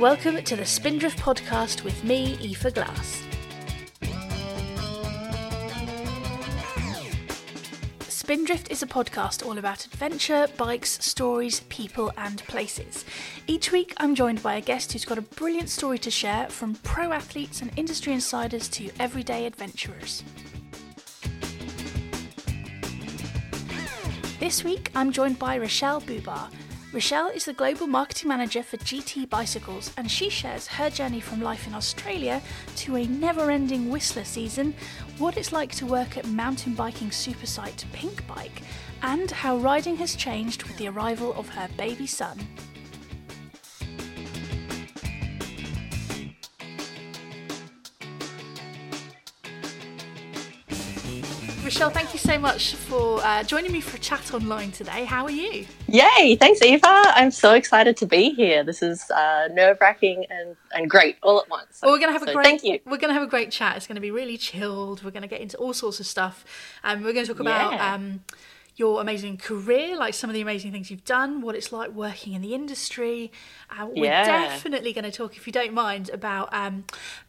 Welcome to the Spindrift podcast with me, Aoife Glass. Spindrift is a podcast all about adventure, bikes, stories, people, and places. Each week, I'm joined by a guest who's got a brilliant story to share from pro athletes and industry insiders to everyday adventurers. This week, I'm joined by Rochelle Bubar. Rochelle is the global marketing manager for GT Bicycles, and she shares her journey from life in Australia to a never ending Whistler season, what it's like to work at mountain biking super site Pinkbike, and how riding has changed with the arrival of her baby son. Rochelle, thank you so much for uh, joining me for a chat online today. How are you? Yay! Thanks, Aoife. I'm so excited to be here. This is uh, nerve wracking and, and great all at once. So, well, we're gonna have a great. Thank you. We're gonna have a great chat. It's gonna be really chilled. We're gonna get into all sorts of stuff, and we're gonna talk about. Yeah. Um, your amazing career, like some of the amazing things you've done, what it's like working in the industry. Uh, we're Yeah. definitely going to talk, if you don't mind, about um,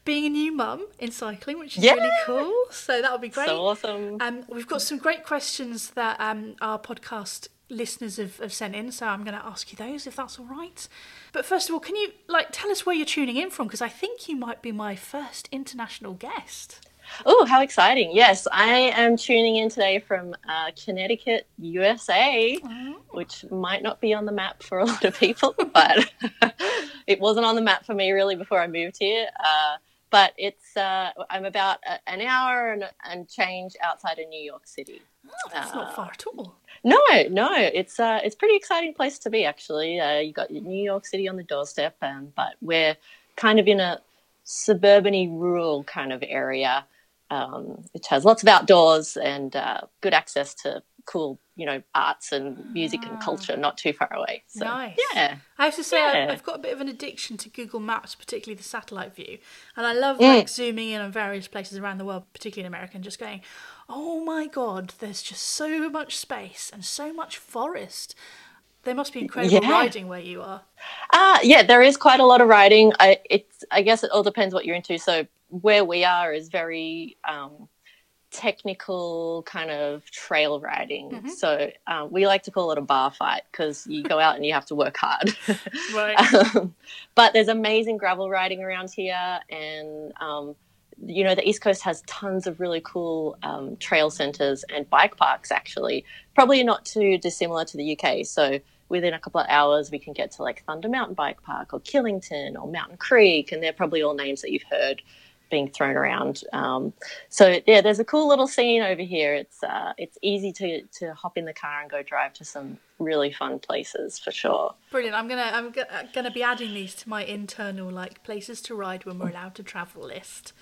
being a new mum in cycling, which is Yeah. really cool. So that'll be great. So awesome. Um, we've got some great questions that um, our podcast listeners have, have sent in, so I'm going to ask you those if that's all right. But first of all, can you like tell us where you're tuning in from? Because I think you might be my first international guest. Oh, how exciting! Yes, I am tuning in today from uh, Connecticut, USA, which might not be on the map for a lot of people, but it wasn't on the map for me really before I moved here. Uh, but it's uh, I'm about a, an hour and, and change outside of New York City. Oh, that's not far at all. No, no, it's uh, it's a pretty exciting place to be actually. Uh, you got New York City on the doorstep, um, but we're kind of in a suburbany rural kind of area, um, which has lots of outdoors and uh, good access to cool, you know, arts and music and culture not too far away. So, Nice. Yeah. I have to say, Yeah. I've got a bit of an addiction to Google Maps, particularly the satellite view, and I love Mm. like zooming in on various places around the world, particularly in America, and just going, "Oh my god, there's just so much space and so much forest." There must be incredible Yeah. riding where you are. Uh, yeah, there is quite a lot of riding. I, it's, I guess it all depends what you're into. So where we are is very um, technical kind of trail riding. So um, we like to call it a bar fight because you go out and you have to work hard. Right. um, but there's amazing gravel riding around here, and um, you know the East Coast has tons of really cool um, trail centers and bike parks. Actually, probably not too dissimilar to the UK. So within a couple of hours, we can get to like Thunder Mountain Bike Park or Killington or Mountain Creek, and they're probably all names that you've heard being thrown around. Um, so yeah, there's a cool little scene over here. It's uh, it's easy to to hop in the car and go drive to some really fun places for sure. Brilliant. I'm gonna I'm go- gonna be adding these to my internal like places to ride when we're allowed to travel list.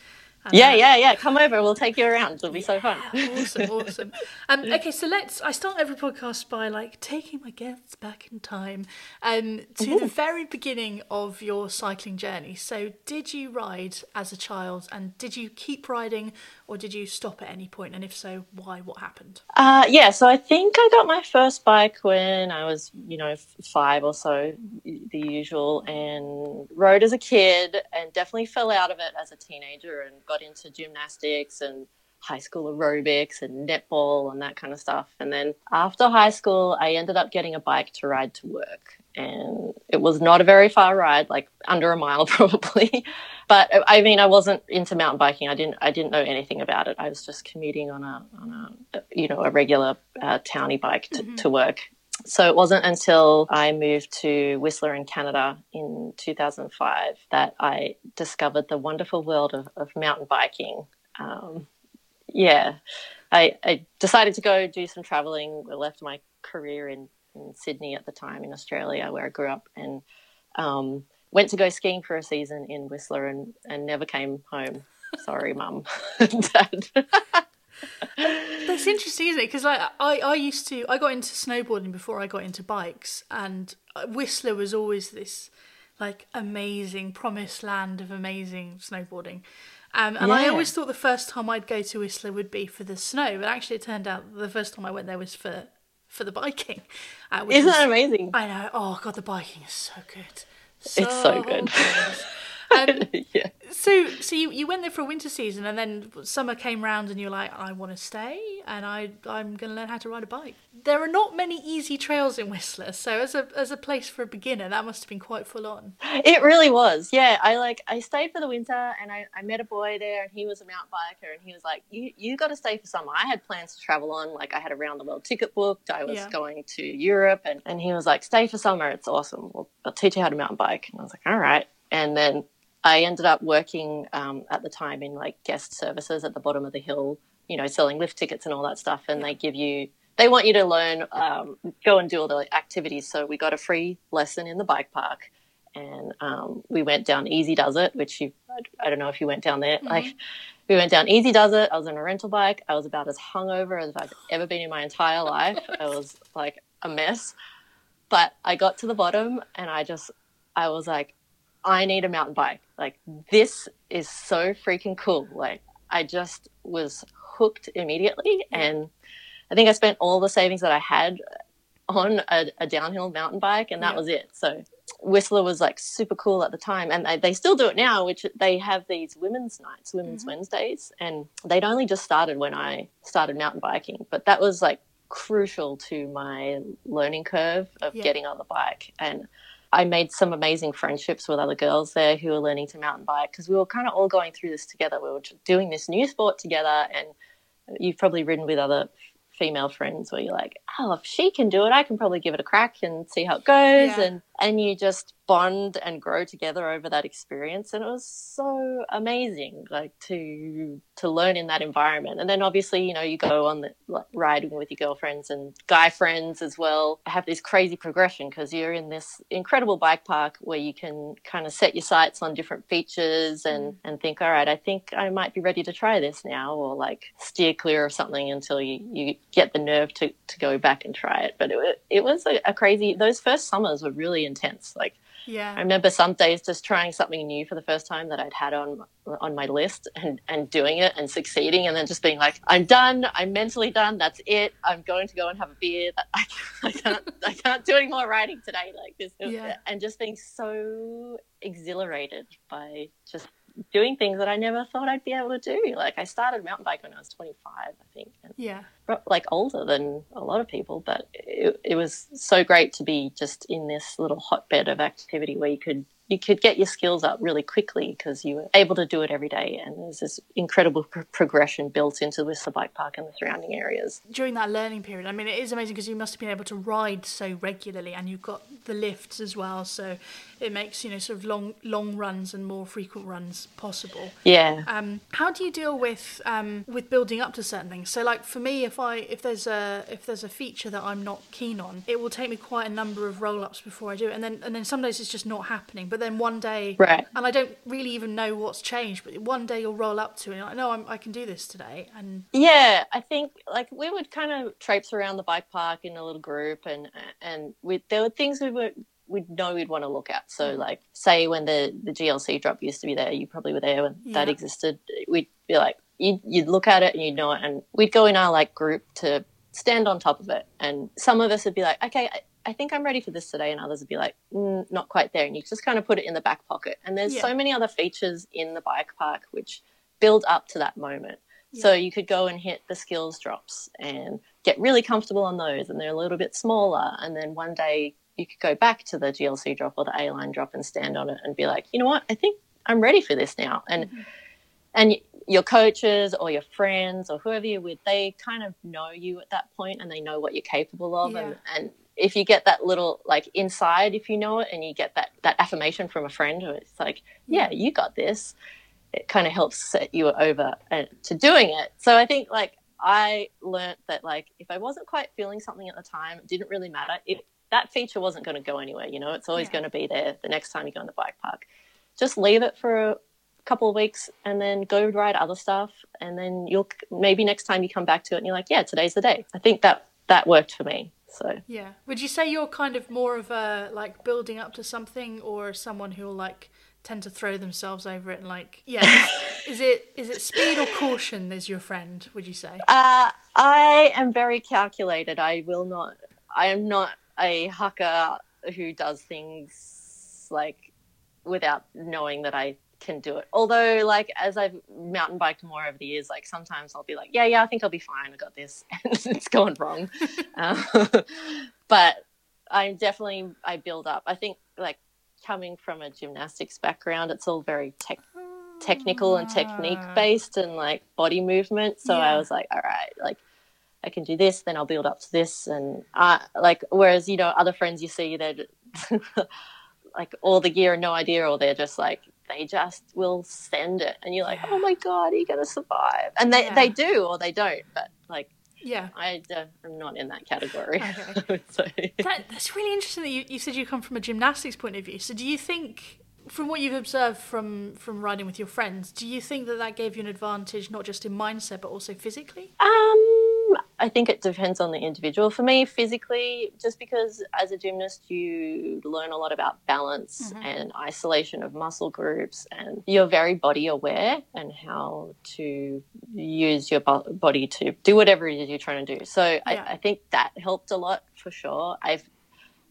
And, Yeah, uh, yeah, yeah. Come over. We'll take you around. It'll be so fun. awesome, awesome. Um, okay, so let's. I start every podcast by like taking my guests back in time um, to the very beginning of your cycling journey. So, did you ride as a child, and did you keep riding, or did you stop at any point? And if so, why? What happened? Uh, yeah, so I think I got my first bike when I was, you know, five or so, the usual, and rode as a kid and definitely fell out of it as a teenager and got into gymnastics and high school aerobics and netball and that kind of stuff. And then after high school, I ended up getting a bike to ride to work. And it was not a very far ride, like under a mile probably. But I mean, I wasn't into mountain biking. I didn't. I didn't know anything about it. I was just commuting on a, on a, you know, a regular uh, towny bike to, to work. So it wasn't until I moved to Whistler in Canada in 2005 that I discovered the wonderful world of, of mountain biking. Um, yeah, I, I decided to go do some traveling. I left my career in, in Sydney at the time in Australia, where I grew up, and um, went to go skiing for a season in Whistler and, and never came home. Sorry, mum dad. That's interesting, isn't it? Because like I, I used to, I got into snowboarding before I got into bikes, and uh, Whistler was always this like amazing promised land of amazing snowboarding. Um, and I always thought the first time I'd go to Whistler would be for the snow, but actually it turned out the first time I went there was for for the biking. Uh, Isn't was- that amazing? I know. Oh god, the biking is so good. So it's so good. Um, yeah. So, so you, you went there for a winter season, and then summer came round, and you're like, I want to stay, and I I'm going to learn how to ride a bike. There are not many easy trails in Whistler, so as a as a place for a beginner, that must have been quite full on. It really was. Yeah, I like I stayed for the winter, and I, I met a boy there, and he was a mountain biker, and he was like, you you got to stay for summer. I had plans to travel on, like I had a round the world ticket booked. I was yeah. going to Europe, and and he was like, stay for summer. It's awesome. Well, I'll teach you how to mountain bike. And I was like, all right. And then I ended up working um, at the time in like guest services at the bottom of the hill, you know, selling lift tickets and all that stuff. And they give you, they want you to learn, um, go and do all the activities. So we got a free lesson in the bike park, and um, we went down Easy Does It, which you, I don't know if you went down there. Mm-hmm. Like, we went down Easy Does It. I was on a rental bike. I was about as hungover as I've ever been in my entire life. I was like a mess, but I got to the bottom, and I just, I was like, I need a mountain bike. Like this is so freaking cool. Like I just was hooked immediately and I think I spent all the savings that I had on a, a downhill mountain bike and that yeah. was it. So Whistler was like super cool at the time and they, they still do it now, which they have these women's nights, women's mm-hmm. Wednesdays. And they'd only just started when I started mountain biking, but that was like crucial to my learning curve of yeah. getting on the bike. And I made some amazing friendships with other girls there who were learning to mountain bike because we were kind of all going through this together. We were doing this new sport together, and you've probably ridden with other female friends where you're like, oh, if she can do it, I can probably give it a crack and see how it goes. Yeah. And and you just bond and grow together over that experience. And it was so amazing like to to learn in that environment. And then obviously you know you go on the like, riding with your girlfriends and guy friends as well. Have this crazy progression because you're in this incredible bike park where you can kind of set your sights on different features and mm. and think all right i think i might be ready to try this now or like steer clear of something until you you get the nerve to to go back and try it. But it, it was a, a crazy those first summers were really intense. Like, yeah, I remember some days just trying something new for the first time that I'd had on on my list and and doing it and succeeding, and then just being like, I'm done. I'm mentally done. That's it. I'm going to go and have a beer. I, I can't. I can't do any more writing today. Like this, yeah. and just being so exhilarated by just doing things that I never thought I'd be able to do. Like I started mountain bike when I was 25, I think. yeah. Like older than a lot of people, but it, it was so great to be just in this little hotbed of activity where you could you could get your skills up really quickly because you were able to do it every day. And there's this incredible pr- progression built into the Whistler Bike Park and the surrounding areas. During that learning period, I mean, it is amazing because you must have been able to ride so regularly and you've got the lifts as well. So it makes, you know, sort of long, long runs and more frequent runs possible. Yeah. Um, how do you deal with, um, with building up to certain things? So like for me, if I, if there's a, if there's a feature that I'm not keen on, it will take me quite a number of roll ups before I do it. And then, and then some days it's just not happening. But but then one day, right. and I don't really even know what's changed, but one day you'll roll up to it and like, no, I'm, I can do this today. And yeah, I think like we would kind of traipse around the bike park in a little group, and and we there were things we would we'd know we'd want to look at. So, mm. like, say when the the GLC drop used to be there, you probably were there when yeah. that existed. We'd be like, you'd, you'd look at it and you'd know it, and we'd go in our like group to stand on top of it. And some of us would be like, okay, I think I'm ready for this today, and others would be like, mm, not quite there. And you just kind of put it in the back pocket. And there's yeah. so many other features in the bike park which build up to that moment. Yeah. So you could go and hit the skills drops and get really comfortable on those, and they're a little bit smaller. And then one day you could go back to the GLC drop or the A line drop and stand on it and be like, you know what, I think I'm ready for this now. And mm-hmm. and your coaches or your friends or whoever you're with, they kind of know you at that point and they know what you're capable of. Yeah. And, and if you get that little like inside if you know it and you get that that affirmation from a friend it's like yeah you got this it kind of helps set you over uh, to doing it so i think like i learned that like if i wasn't quite feeling something at the time it didn't really matter it, that feature wasn't going to go anywhere you know it's always yeah. going to be there the next time you go in the bike park just leave it for a couple of weeks and then go ride other stuff and then you'll maybe next time you come back to it and you're like yeah today's the day i think that that worked for me so yeah, would you say you're kind of more of a like building up to something, or someone who'll like tend to throw themselves over it and like yeah, is it is it speed or caution is your friend? Would you say? Uh, I am very calculated. I will not. I am not a hucker who does things like without knowing that I can do it. Although, like as I've mountain biked more over the years, like sometimes I'll be like, yeah, yeah, I think I'll be fine. I got this, and it's gone wrong. um, but I'm definitely I build up. I think like coming from a gymnastics background, it's all very tech technical and technique Ah. based and like body movement. So I was like, all right, like I can do this, then I'll build up to this, and uh, like whereas you know other friends you see they're just, like all the gear and no idea, or they're just like they just will send it, and you're like, Yeah. oh my god, are you gonna survive? And they Yeah. they do or they don't, but like Yeah. I uh, am not in that category. Okay. Say. That, that's really interesting that you, you said you come from a gymnastics point of view. So do you think, from what you've observed from, from riding with your friends, do you think that that gave you an advantage not just in mindset but also physically? Um, I think it depends on the individual. For me, physically, just because as a gymnast you learn a lot about balance and isolation of muscle groups, and you're very body aware and how to use your body to do whatever it is you're trying to do. So Yeah. I, I think that helped a lot for sure. I've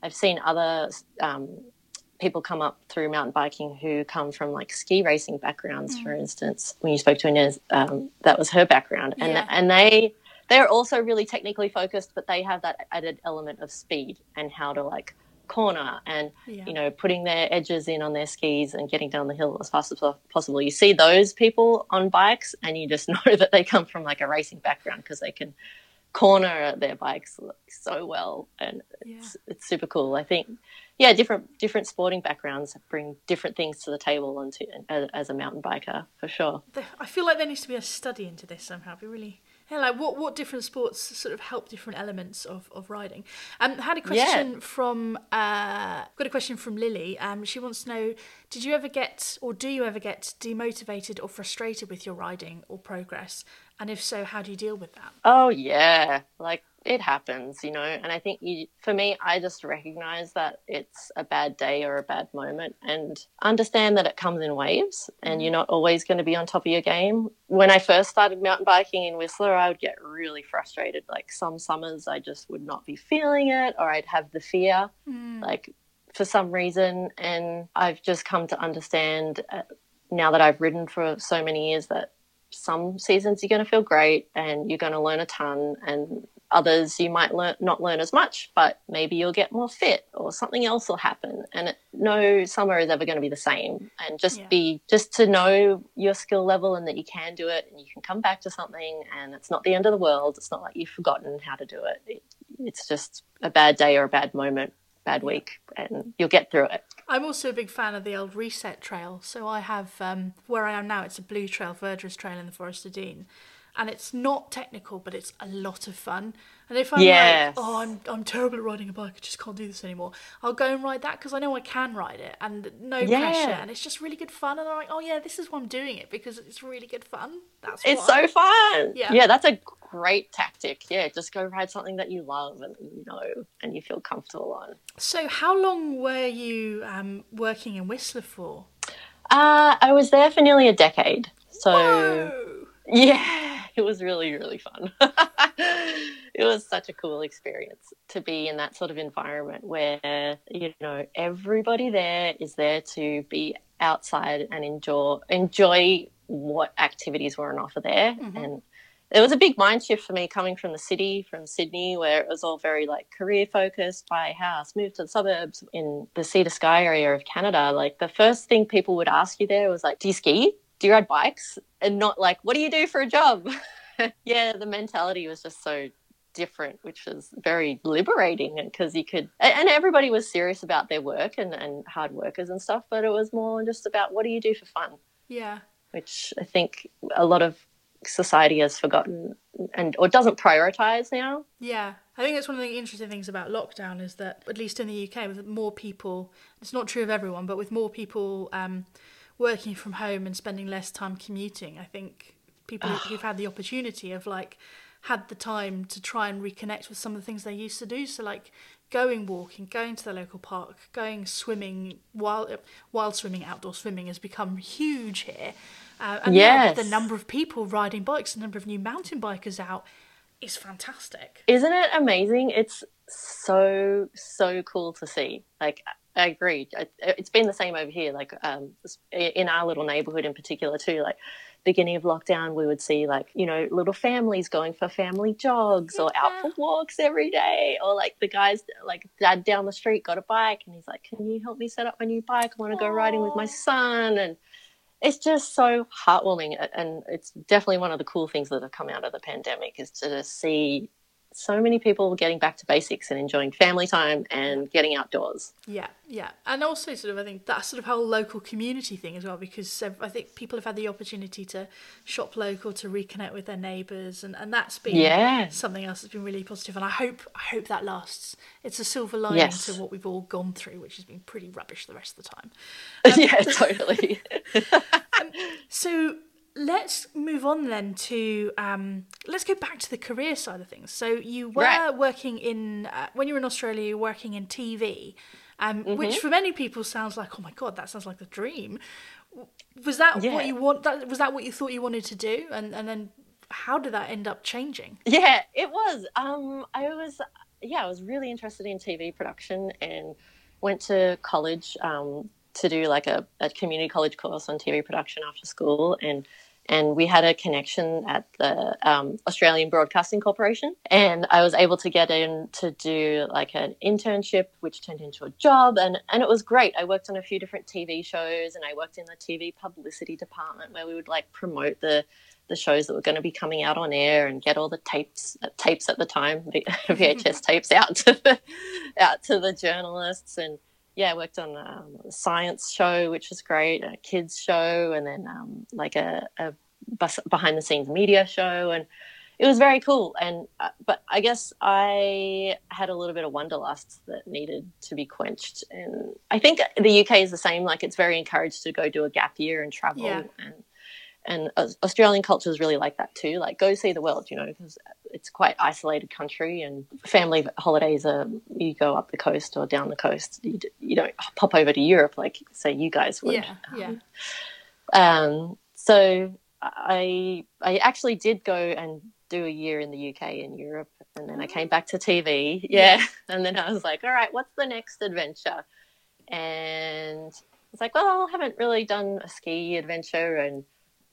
I've seen other um, people come up through mountain biking who come from like ski racing backgrounds, for instance. When you spoke to Inez, um, that was her background, and Yeah. and they they're also really technically focused, but they have that added element of speed and how to like corner and Yeah. you know putting their edges in on their skis and getting down the hill as fast as possible. You see those people on bikes, and you just know that they come from like a racing background because they can corner their bikes so well and Yeah. it's, it's super cool i think yeah different different sporting backgrounds bring different things to the table and to, as, as a mountain biker for sure I feel like there needs to be a study into this somehow. It'd be really yeah, like what what different sports sort of help different elements of, of riding. Um, I had a question from uh, got a question from Lily. Um, she wants to know: Did you ever get, or do you ever get demotivated or frustrated with your riding or progress? And if so, how do you deal with that? oh yeah like it happens you know and i think you for me i just recognize that it's a bad day or a bad moment and understand that it comes in waves and you're not always going to be on top of your game. When i first started mountain biking in whistler i would get really frustrated like some summers i just would not be feeling it or i'd have the fear like for some reason. And i've just come to understand uh, now that i've ridden for so many years that some seasons you're going to feel great and you're going to learn a ton and others you might learn not learn as much but maybe you'll get more fit or something else will happen and it, no summer is ever going to be the same and just Yeah. be just to know your skill level and that you can do it and you can come back to something and it's not the end of the world it's not like you've forgotten how to do it, it it's just a bad day or a bad moment bad week and you'll get through it I'm also a big fan of the old Reset Trail. So I have um, where I am now. It's a blue trail, Verderers Trail in the Forest of Dean, and it's not technical, but it's a lot of fun. And if I'm Yes. like, oh, I'm I'm terrible at riding a bike, I just can't do this anymore. I'll go and ride that because I know I can ride it, and no Yeah. pressure, and it's just really good fun. And I'm like, oh yeah, this is why I'm doing it because it's really good fun. That's It's why. so fun. Yeah. Yeah, that's a great tactic. Yeah, just go ride something that you love and you know and you feel comfortable on. So how long were you um, working in Whistler for? Uh, I was there for nearly a decade. So Whoa. yeah, it was really really fun. it was such a cool experience to be in that sort of environment where you know everybody there is there to be outside and enjoy enjoy what activities were on offer there mm-hmm. and it was a big mind shift for me coming from the city, from Sydney, where it was all very like career focused, buy a house, move to the suburbs in the Sea to Sky area of Canada. Like the first thing people would ask you there was like, Do you ski? Do you ride bikes? And not like, What do you do for a job? yeah, the mentality was just so different, which was very liberating because you could, and everybody was serious about their work and, and hard workers and stuff, but it was more just about what do you do for fun? Yeah. which I think a lot of society has forgotten and or doesn't prioritize now. Yeah, I think that's one of the interesting things about lockdown is that, at least in the UK, with more people, it's not true of everyone, but with more people um, working from home and spending less time commuting, I think people who've had the opportunity have like had the time to try and reconnect with some of the things they used to do. So like going walking, going to the local park, going swimming. While wild swimming, outdoor swimming has become huge here. Uh, and yeah, the number of people riding bikes, the number of new mountain bikers out is fantastic. Isn't it amazing? It's so so cool to see. Like I agree. It's been the same over here. Like um, in our little neighborhood in particular too. Like beginning of lockdown, we would see like you know little families going for family jogs yeah. or out for walks every day, or like the guys like dad down the street got a bike and he's like, "Can you help me set up my new bike? I want to go riding with my son." And it's just so heartwarming, and it's definitely one of the cool things that have come out of the pandemic is to see so many people getting back to basics and enjoying family time and getting outdoors. Yeah, yeah. And also, sort of, I think that's sort of whole local community thing as well, because I think people have had the opportunity to shop local, to reconnect with their neighbours, and, and that's been yeah. something else that's been really positive. And I hope I hope that lasts. It's a silver lining yes. to what we've all gone through, which has been pretty rubbish the rest of the time. Um, yeah, totally. um, so let's move on then to um, let's go back to the career side of things. So you were right. working in uh, when you were in Australia, you were working in TV, um, mm-hmm. which for many people sounds like oh my god, that sounds like a dream. Was that yeah. what you want? That was that what you thought you wanted to do, and and then how did that end up changing? Yeah, it was. Um, I was yeah, I was really interested in TV production and went to college um, to do like a, a community college course on TV production after school and and we had a connection at the um, Australian Broadcasting Corporation. And I was able to get in to do like an internship, which turned into a job, and and it was great. I worked on a few different TV shows, and I worked in the TV publicity department where we would like promote the the shows that were going to be coming out on air and get all the tapes tapes at the time VHS tapes out to the, out to the journalists and yeah, I worked on um, a science show, which was great, a kids show, and then um, like a, a behind the scenes media show, and it was very cool. And uh, but I guess I had a little bit of wanderlust that needed to be quenched, and I think the UK is the same. Like it's very encouraged to go do a gap year and travel, yeah. and and Australian culture is really like that too. Like go see the world, you know, because it's quite isolated country and family holidays are you go up the coast or down the coast. You, you don't pop over to Europe like say you guys would. Yeah, yeah. Um, so I I actually did go and do a year in the UK and Europe, and then I came back to TV. Yeah, yeah. and then I was like, all right, what's the next adventure? And it's like, well, I haven't really done a ski adventure and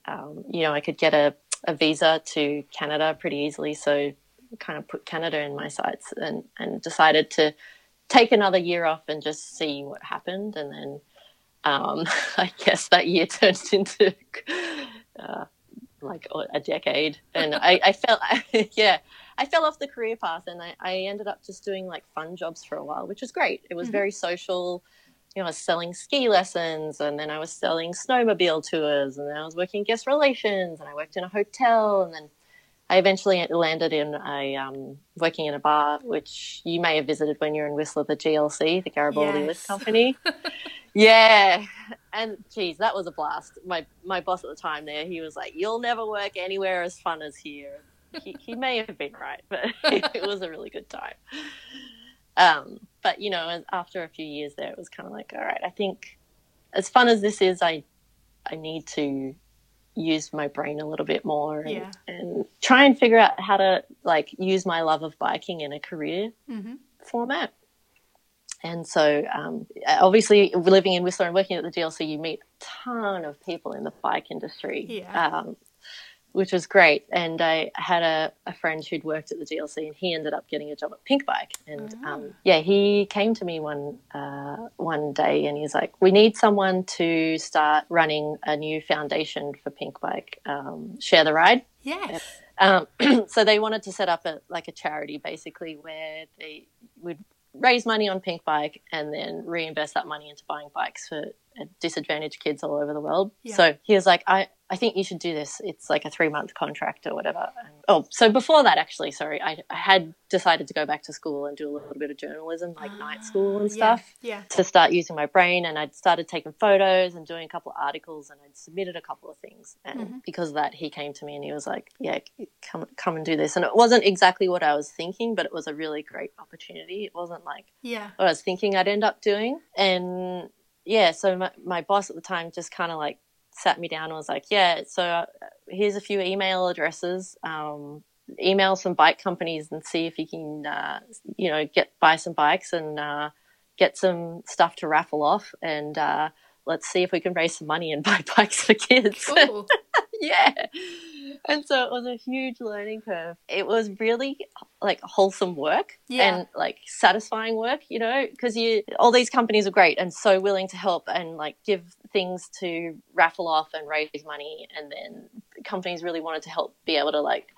um, you know, I could get a, a visa to Canada pretty easily. So kind of put Canada in my sights and, and decided to take another year off and just see what happened. And then um, I guess that year turned into uh, like a decade. And I, I felt, yeah, I fell off the career path and I, I ended up just doing like fun jobs for a while, which was great. It was mm-hmm. very social you know, I was selling ski lessons and then I was selling snowmobile tours and then I was working guest relations and I worked in a hotel and then I eventually landed in a um, working in a bar, which you may have visited when you're in Whistler, the GLC, the Garibaldi yes. Lift Company. yeah, and geez, that was a blast. My my boss at the time there, he was like, "You'll never work anywhere as fun as here." He, he may have been right, but it was a really good time. Um, but you know, after a few years there, it was kind of like, all right, I think as fun as this is, I I need to use my brain a little bit more and, yeah. and try and figure out how to like use my love of biking in a career mm-hmm. format. And so, um, obviously, living in Whistler and working at the GLC, you meet a ton of people in the bike industry. Yeah. Um, which was great. And I had a, a, friend who'd worked at the GLC, and he ended up getting a job at Pinkbike. And oh. um, yeah, he came to me one uh, one day, and he's like, "We need someone to start running a new foundation for Pinkbike, um, Share the Ride." Yes. Um, so they wanted to set up a like a charity, basically, where they would raise money on Pinkbike and then reinvest that money into buying bikes for disadvantaged kids all over the world. Yeah. So he was like, I, I think you should do this. It's like a three month contract or whatever. And, oh, so before that, actually, sorry, I, I, had decided to go back to school and do a little bit of journalism, like uh, night school and stuff, yeah, yeah, to start using my brain. And I'd started taking photos and doing a couple of articles, and I'd submitted a couple of things. And mm-hmm. because of that, he came to me and he was like, "Yeah, come come and do this." And it wasn't exactly what I was thinking, but it was a really great opportunity. It wasn't like yeah what I was thinking I'd end up doing, and yeah, so my, my boss at the time just kind of like sat me down and was like, yeah, so uh, here's a few email addresses. Um, email some bike companies and see if you can, uh, you know, get buy some bikes and uh, get some stuff to raffle off and uh, let's see if we can raise some money and buy bikes for kids. Cool. yeah. And so it was a huge learning curve. It was really like wholesome work Yeah. and like satisfying work, you know, because you all these companies are great and so willing to help and like give things to raffle off and raise money and then companies really wanted to help be able to like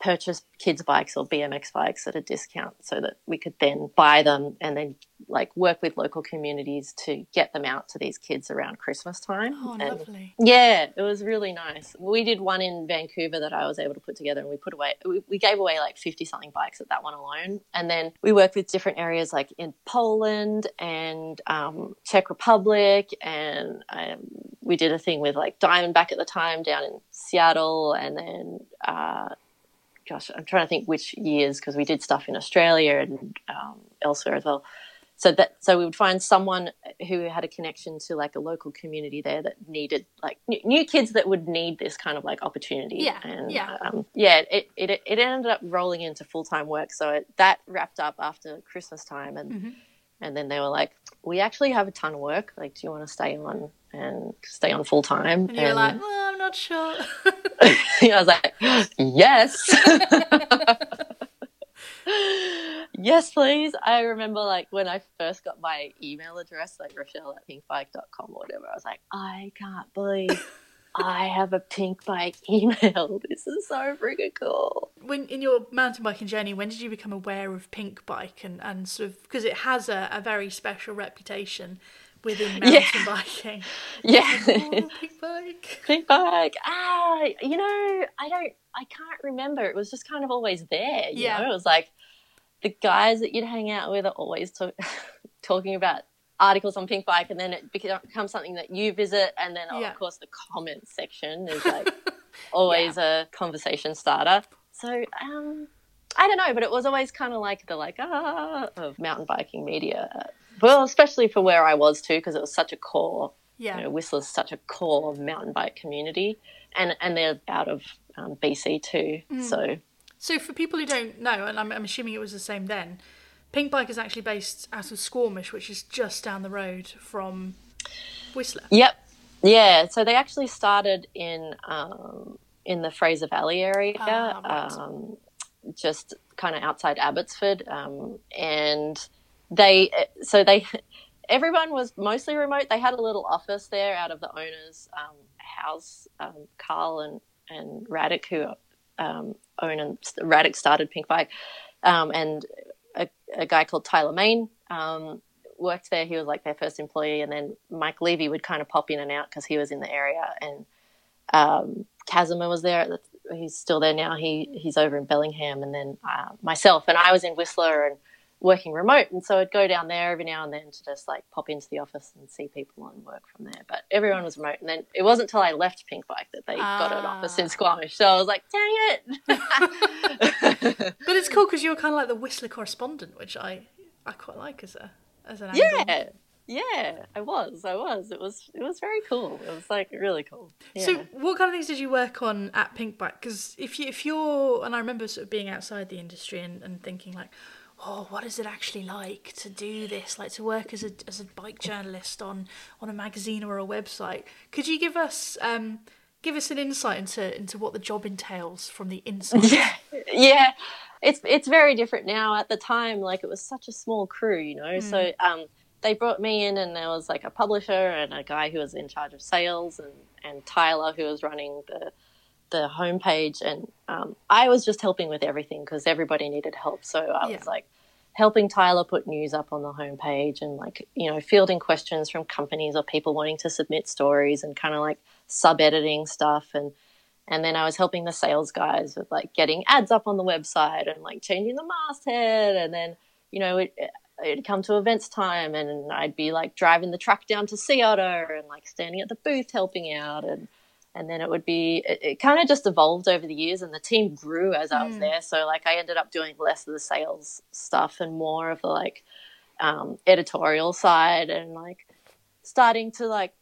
purchase kids bikes or BMX bikes at a discount so that we could then buy them and then like work with local communities to get them out to these kids around Christmas time. Oh, And- lovely. yeah, it was really nice. We did one in Vancouver that I was able to put together, and we put away. We, we gave away like fifty something bikes at that one alone, and then we worked with different areas like in Poland and um, Czech Republic, and um, we did a thing with like Diamondback at the time down in Seattle, and then. Uh, Gosh, I'm trying to think which years because we did stuff in Australia and um, elsewhere as well so that so we would find someone who had a connection to like a local community there that needed like new, new kids that would need this kind of like opportunity Yeah, and yeah. um, yeah it, it it ended up rolling into full-time work so it, that wrapped up after christmas time and Mhm. and then they were like we actually have a ton of work like do you want to stay on and stay on full-time And you were like, well, I'm not sure. I was like, yes. yes, please. I remember like when I first got my email address, like Rochelle at pinkbike.com or whatever, I was like, I can't believe I have a pink bike email. This is so freaking cool. when in your mountain biking journey, when did you become aware of Pinkbike and, and sort of because it has a, a very special reputation within mountain Yeah. biking? Yeah. Oh, Pinkbike. pink bike. Ah, you know, I don't, I can't remember. It was just kind of always there. You Yeah. know, it was like the guys that you'd hang out with are always talk, talking about articles on Pinkbike, and then it becomes something that you visit, and then oh, Yeah. of course the comments section is like always a conversation starter. So, um, I don't know, but it was always kind of like the like ah of mountain biking media. Well, especially for where I was too, because it was such a core Yeah. you know, Whistler's such a core mountain bike community, and and they're out of um, BC too. Mm. So So for people who don't know, and I'm, I'm assuming it was the same then, Pinkbike is actually based out of Squamish, which is just down the road from Whistler. yep, yeah. So they actually started in um, in the Fraser Valley area, Ah, right. um, just kind of outside Abbotsford, um, and they so they. Everyone was mostly remote. They had a little office there out of the owner's um, house. Um, Carl and and Radek, who um, own and Radek started Pinkbike, um, and a, a guy called Tyler Maine um, worked there. He was like their first employee, and then Mike Levy would kind of pop in and out because he was in the area, and um, Kazimer was there. The, he's still there now. He he's over in Bellingham, and then uh, myself and I was in Whistler and working remote, and so I'd go down there every now and then to just like pop into the office and see people and work from there. But everyone was remote, and then it wasn't until I left Pinkbike that they got an office in Ah. Squamish. So I was like, dang it. But it's cool because you were kind of like the Whistler correspondent, which I I quite like as a as an angle. yeah. Yeah, I was. I was. It was. It was very cool. It was like really cool. Yeah. So, what kind of things did you work on at Pinkbike? Because if you if you're and I remember sort of being outside the industry and, and thinking like, oh, what is it actually like to do this? Like to work as a as a bike journalist on on a magazine or a website? Could you give us um give us an insight into into what the job entails from the inside? yeah, yeah. It's it's very different now. At the time, like it was such a small crew, you know. So um, they brought me in, and there was like a publisher and a guy who was in charge of sales, and and Tyler who was running the the homepage, and um, I was just helping with everything because everybody needed help. So I Yeah. was like helping Tyler put news up on the homepage and like you know fielding questions from companies or people wanting to submit stories and kind of like sub editing stuff and and then I was helping the sales guys with like getting ads up on the website and like changing the masthead and then you know it, it'd come to events time and I'd be like driving the truck down to Sea Otter and like standing at the booth helping out and and then it would be it, it kind of just evolved over the years and the team grew as I was Mm. there so like I ended up doing less of the sales stuff and more of the like um, editorial side and like starting to like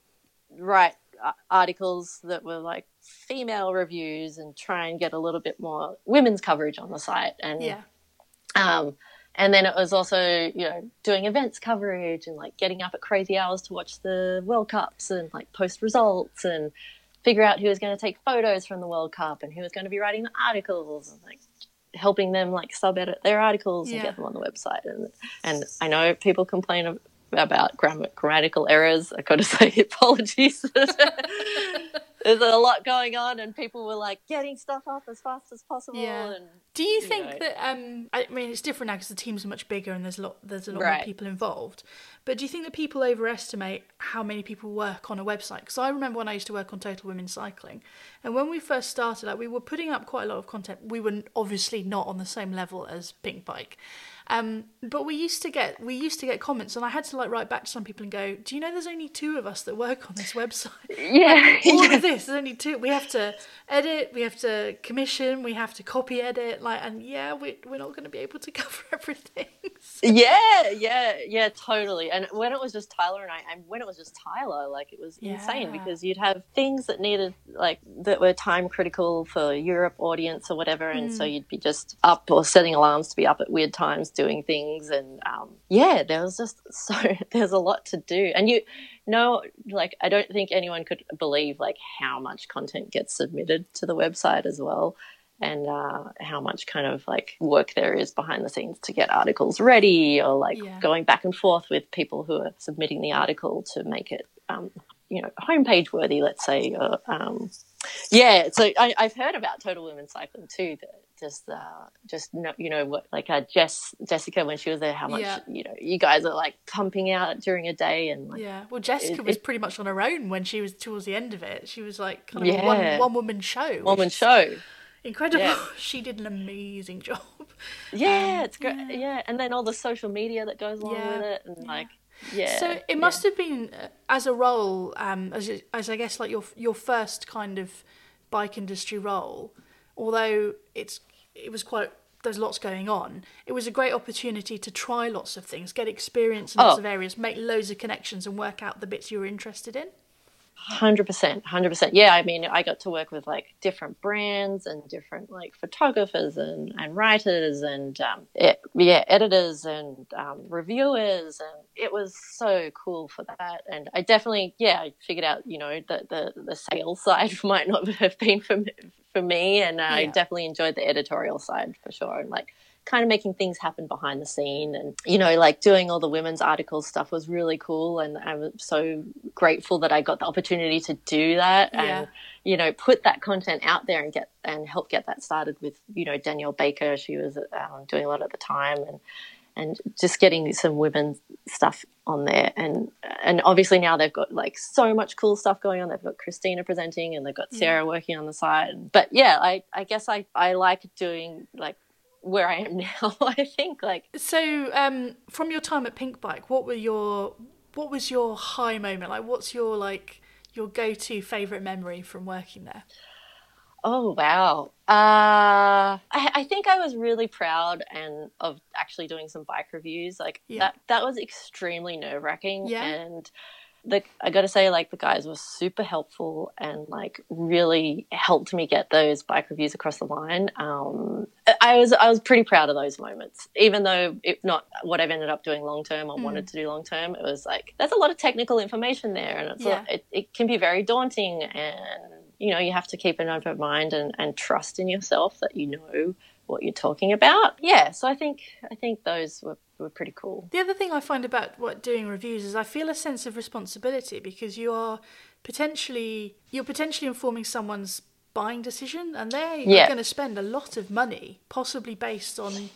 write articles that were like female reviews and try and get a little bit more women's coverage on the site and yeah. um, and then it was also you know doing events coverage and like getting up at crazy hours to watch the World Cups and like post results and figure out who was going to take photos from the World Cup and who was going to be writing the articles and like helping them like sub edit their articles yeah. and get them on the website and and I know people complain about grammatical errors. I got to say apologies. There's a lot going on, and people were like getting stuff up as fast as possible. Yeah. And, Do you, you think know. that? Um, I mean, it's different now because the teams are much bigger and there's a lot there's a lot right. more people involved. But do you think that people overestimate how many people work on a website? Because I remember when I used to work on Total Women's Cycling, and when we first started, like we were putting up quite a lot of content. We were obviously not on the same level as Pinkbike. Um, but we used to get we used to get comments, and I had to like write back to some people and go, "Do you know there's only two of us that work on this website? Yeah, like, all yeah. of this there's only two. We have to edit, we have to commission, we have to copy edit, like, and yeah, we we're not going to be able to cover everything. so. Yeah, yeah, yeah, totally. And when it was just Tyler and I, and when it was just Tyler, like it was yeah. insane because you'd have things that needed like that were time critical for Europe audience or whatever, and mm. so you'd be just up or setting alarms to be up at weird times doing things and um, yeah there was just so there's a lot to do and you know like i don't think anyone could believe like how much content gets submitted to the website as well and uh, how much kind of like work there is behind the scenes to get articles ready or like yeah. going back and forth with people who are submitting the article to make it um, you know homepage worthy let's say or, um, yeah so I, have heard about total women's cycling too that just uh, just you know what like uh, Jess Jessica when she was there how much yeah. you know you guys are like pumping out during a day and like, yeah well Jessica it, was pretty much on her own when she was towards the end of it she was like kind of yeah. one one woman show one woman show incredible yeah. she did an amazing job yeah um, it's great yeah. and then all the social media that goes along with it and like yeah so it must have been uh, as a role um as as I guess like your your first kind of bike industry role although it's it was quite there's lots going on. It was a great opportunity to try lots of things, get experience in lots oh. of areas, make loads of connections, and work out the bits you were interested in. Hundred percent, hundred percent. Yeah, I mean, I got to work with like different brands and different like photographers and, and writers and um, it, yeah, editors and um, reviewers, and it was so cool for that. And I definitely, yeah, I figured out, you know, that the the sales side might not have been for me, for me, and yeah. I definitely enjoyed the editorial side for sure. And like kind of making things happen behind the scene and you know like doing all the women's articles stuff was really cool and i'm so grateful that i got the opportunity to do that yeah. and you know put that content out there and get and help get that started with you know danielle baker she was um, doing a lot at the time and and just getting some women's stuff on there and and obviously now they've got like so much cool stuff going on they've got christina presenting and they've got sarah working on the side but yeah i i guess i i like doing like where I am now. I think like so. Um, from your time at Pinkbike, what were your what was your high moment? Like, what's your like your go to favorite memory from working there? Oh wow! Uh, I, I, think I was really proud and of actually doing some bike reviews. Like yeah. that that was extremely nerve wracking yeah. and the, I got to say, like the guys were super helpful and like really helped me get those bike reviews across the line. Um, I was I was pretty proud of those moments, even though it's not what I've ended up doing long term or mm. wanted to do long term. It was like there's a lot of technical information there, and it's yeah. a, it, it can be very daunting, and you know you have to keep an open mind and, and trust in yourself that you know what you're talking about. Yeah, so I think I think those were were pretty cool. The other thing I find about what doing reviews is I feel a sense of responsibility because you are potentially you're potentially informing someone's buying decision and they're yeah. going to spend a lot of money possibly based on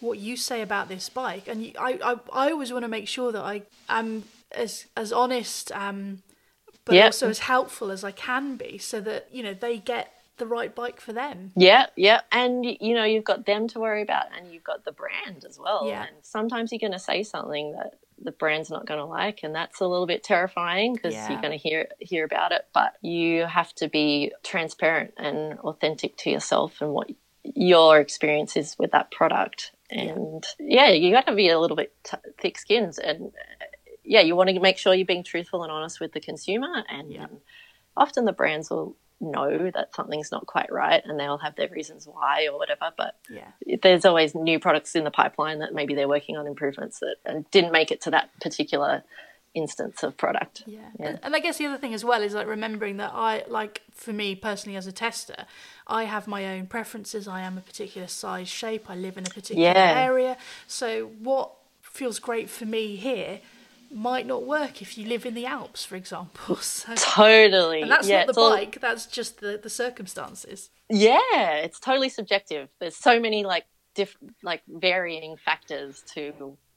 what you say about this bike and you, I, I I always want to make sure that I am as as honest um but yep. also as helpful as I can be so that you know they get the right bike for them. Yeah, yeah. And you know, you've got them to worry about and you've got the brand as well. Yeah. And sometimes you're going to say something that the brand's not going to like and that's a little bit terrifying because yeah. you're going to hear hear about it, but you have to be transparent and authentic to yourself and what your experience is with that product. And yeah, yeah you got to be a little bit t- thick-skinned and yeah, you want to make sure you're being truthful and honest with the consumer and yeah. um, often the brands will know that something's not quite right and they'll have their reasons why or whatever. But yeah. there's always new products in the pipeline that maybe they're working on improvements that and didn't make it to that particular instance of product. Yeah. yeah. And I guess the other thing as well is like remembering that I like for me personally as a tester, I have my own preferences. I am a particular size shape. I live in a particular Yeah. area. So what feels great for me here might not work if you live in the Alps, for example. So Totally. and that's yeah, not the all- bike, that's just the, the circumstances. Yeah, it's totally subjective. There's so many like diff like varying factors to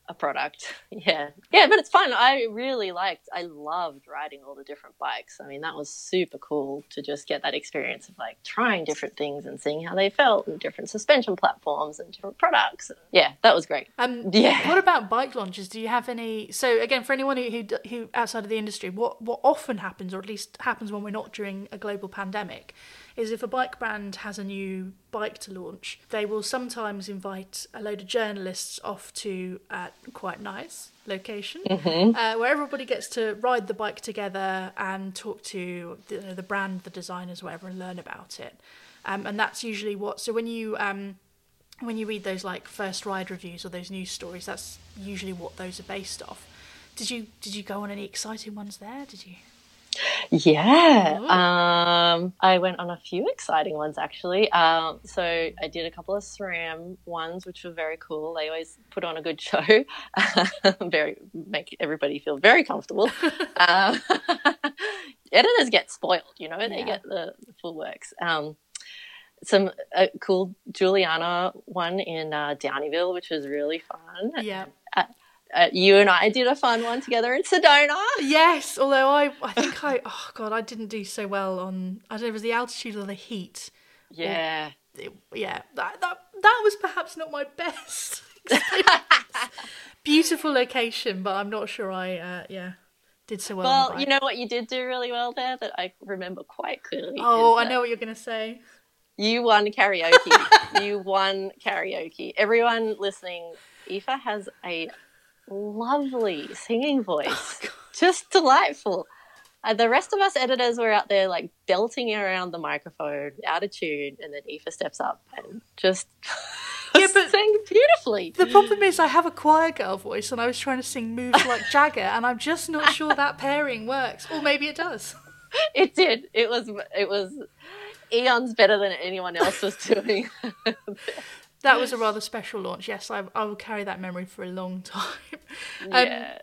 a product. Yeah. Yeah, but it's fun. I really liked I loved riding all the different bikes. I mean, that was super cool to just get that experience of like trying different things and seeing how they felt and different suspension platforms and different products. Yeah, that was great. Um, Yeah. What about bike launches? Do you have any? So again, for anyone who, who who outside of the industry, what what often happens, or at least happens when we're not during a global pandemic, is if a bike brand has a new bike to launch, they will sometimes invite a load of journalists off to a quite nice location uh, where everybody gets to ride the bike together and talk to the, the brand, the designers, whatever, and learn about it. Um, and that's usually what. So when you um, when you read those like first ride reviews or those news stories, that's usually what those are based off. Did you did you go on any exciting ones there? Did you? Yeah, um, I went on a few exciting ones actually. Um, so I did a couple of SRAM ones, which were very cool. They always put on a good show, very make everybody feel very comfortable. um, editors get spoiled, you know, they Yeah. get the, the full works. Um, some uh, cool Juliana one in uh, Downieville, which was really fun. Yeah. Uh, you and I did a fun one together in Sedona. Yes, although I I think I oh god I didn't do so well on I don't know it was the altitude or the heat. Yeah. It- yeah, that that that was perhaps not my best. Beautiful location, but I'm not sure I uh, yeah did so well. Well, you know what you did do really well there that I remember quite clearly. Oh, I know what you're gonna say. You won karaoke. you won karaoke. Everyone listening, Aoife has a lovely singing voice. Just delightful. Uh, the rest of us editors were out there like belting around the microphone, out of tune, and then Aoife steps up and just Yeah, but- sang beautifully. The problem is I have a choir girl voice, and I was trying to sing "Moves Like Jagger," and I'm just not sure that pairing works. Or maybe it does. It did. It was. It was eons better than anyone else was doing. That was a rather special launch. Yes, I, I will carry that memory for a long time. Um, yeah.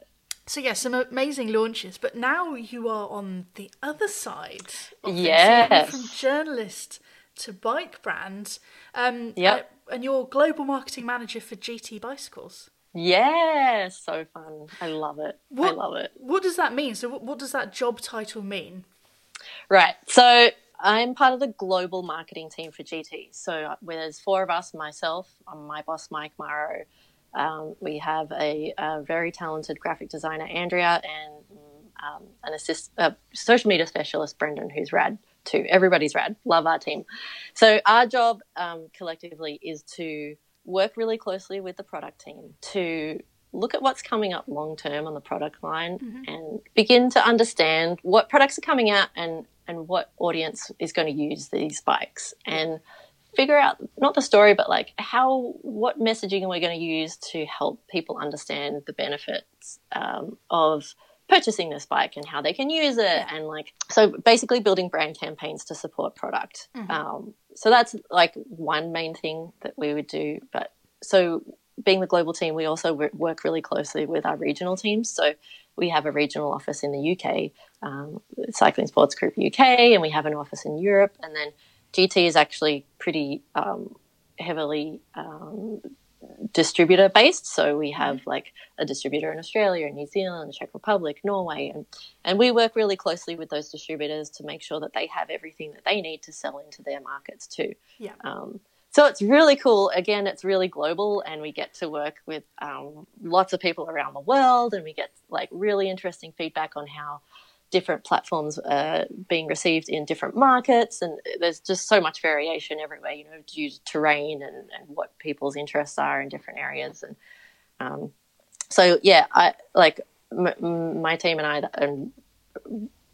So yeah, some amazing launches. But now you are on the other side. Of things. So you Yes. from journalist to bike brand. Um, Yep. uh, and you're global marketing manager for GT Bicycles. Yeah, so fun. I love it. I What- love it. What does that mean? So what, what does that job title mean? Right. So I'm part of the global marketing team for GT. So where there's four of us, myself, my boss Mike Morrow. Um, we have a, a very talented graphic designer Andrea and um, an assist, uh, social media specialist Brendan, who's rad too. Everybody's rad. Love our team. So our job um, collectively is to work really closely with the product team to look at what's coming up long term on the product line and begin to understand what products are coming out and and what audience is going to use these bikes and figure out not the story but like how what messaging are we going to use to help people understand the benefits um, of purchasing this bike and how they can use it and like so basically building brand campaigns to support product. Um, so that's like one main thing that we would do but so being the global team we also work really closely with our regional teams so we have a regional office in the uk um, cycling sports group uk and we have an office in europe and then gt is actually pretty um, heavily um, distributor based. So we have like a distributor in Australia, New Zealand, Czech Republic, Norway, and and we work really closely with those distributors to make sure that they have everything that they need to sell into their markets too. Yeah. Um, so it's really cool. Again, it's really global, and we get to work with um, lots of people around the world, and we get like really interesting feedback on how different platforms are being received in different markets and there's just so much variation everywhere you know due to terrain and, and what people's interests are in different areas and um, so yeah i like m- my team and i and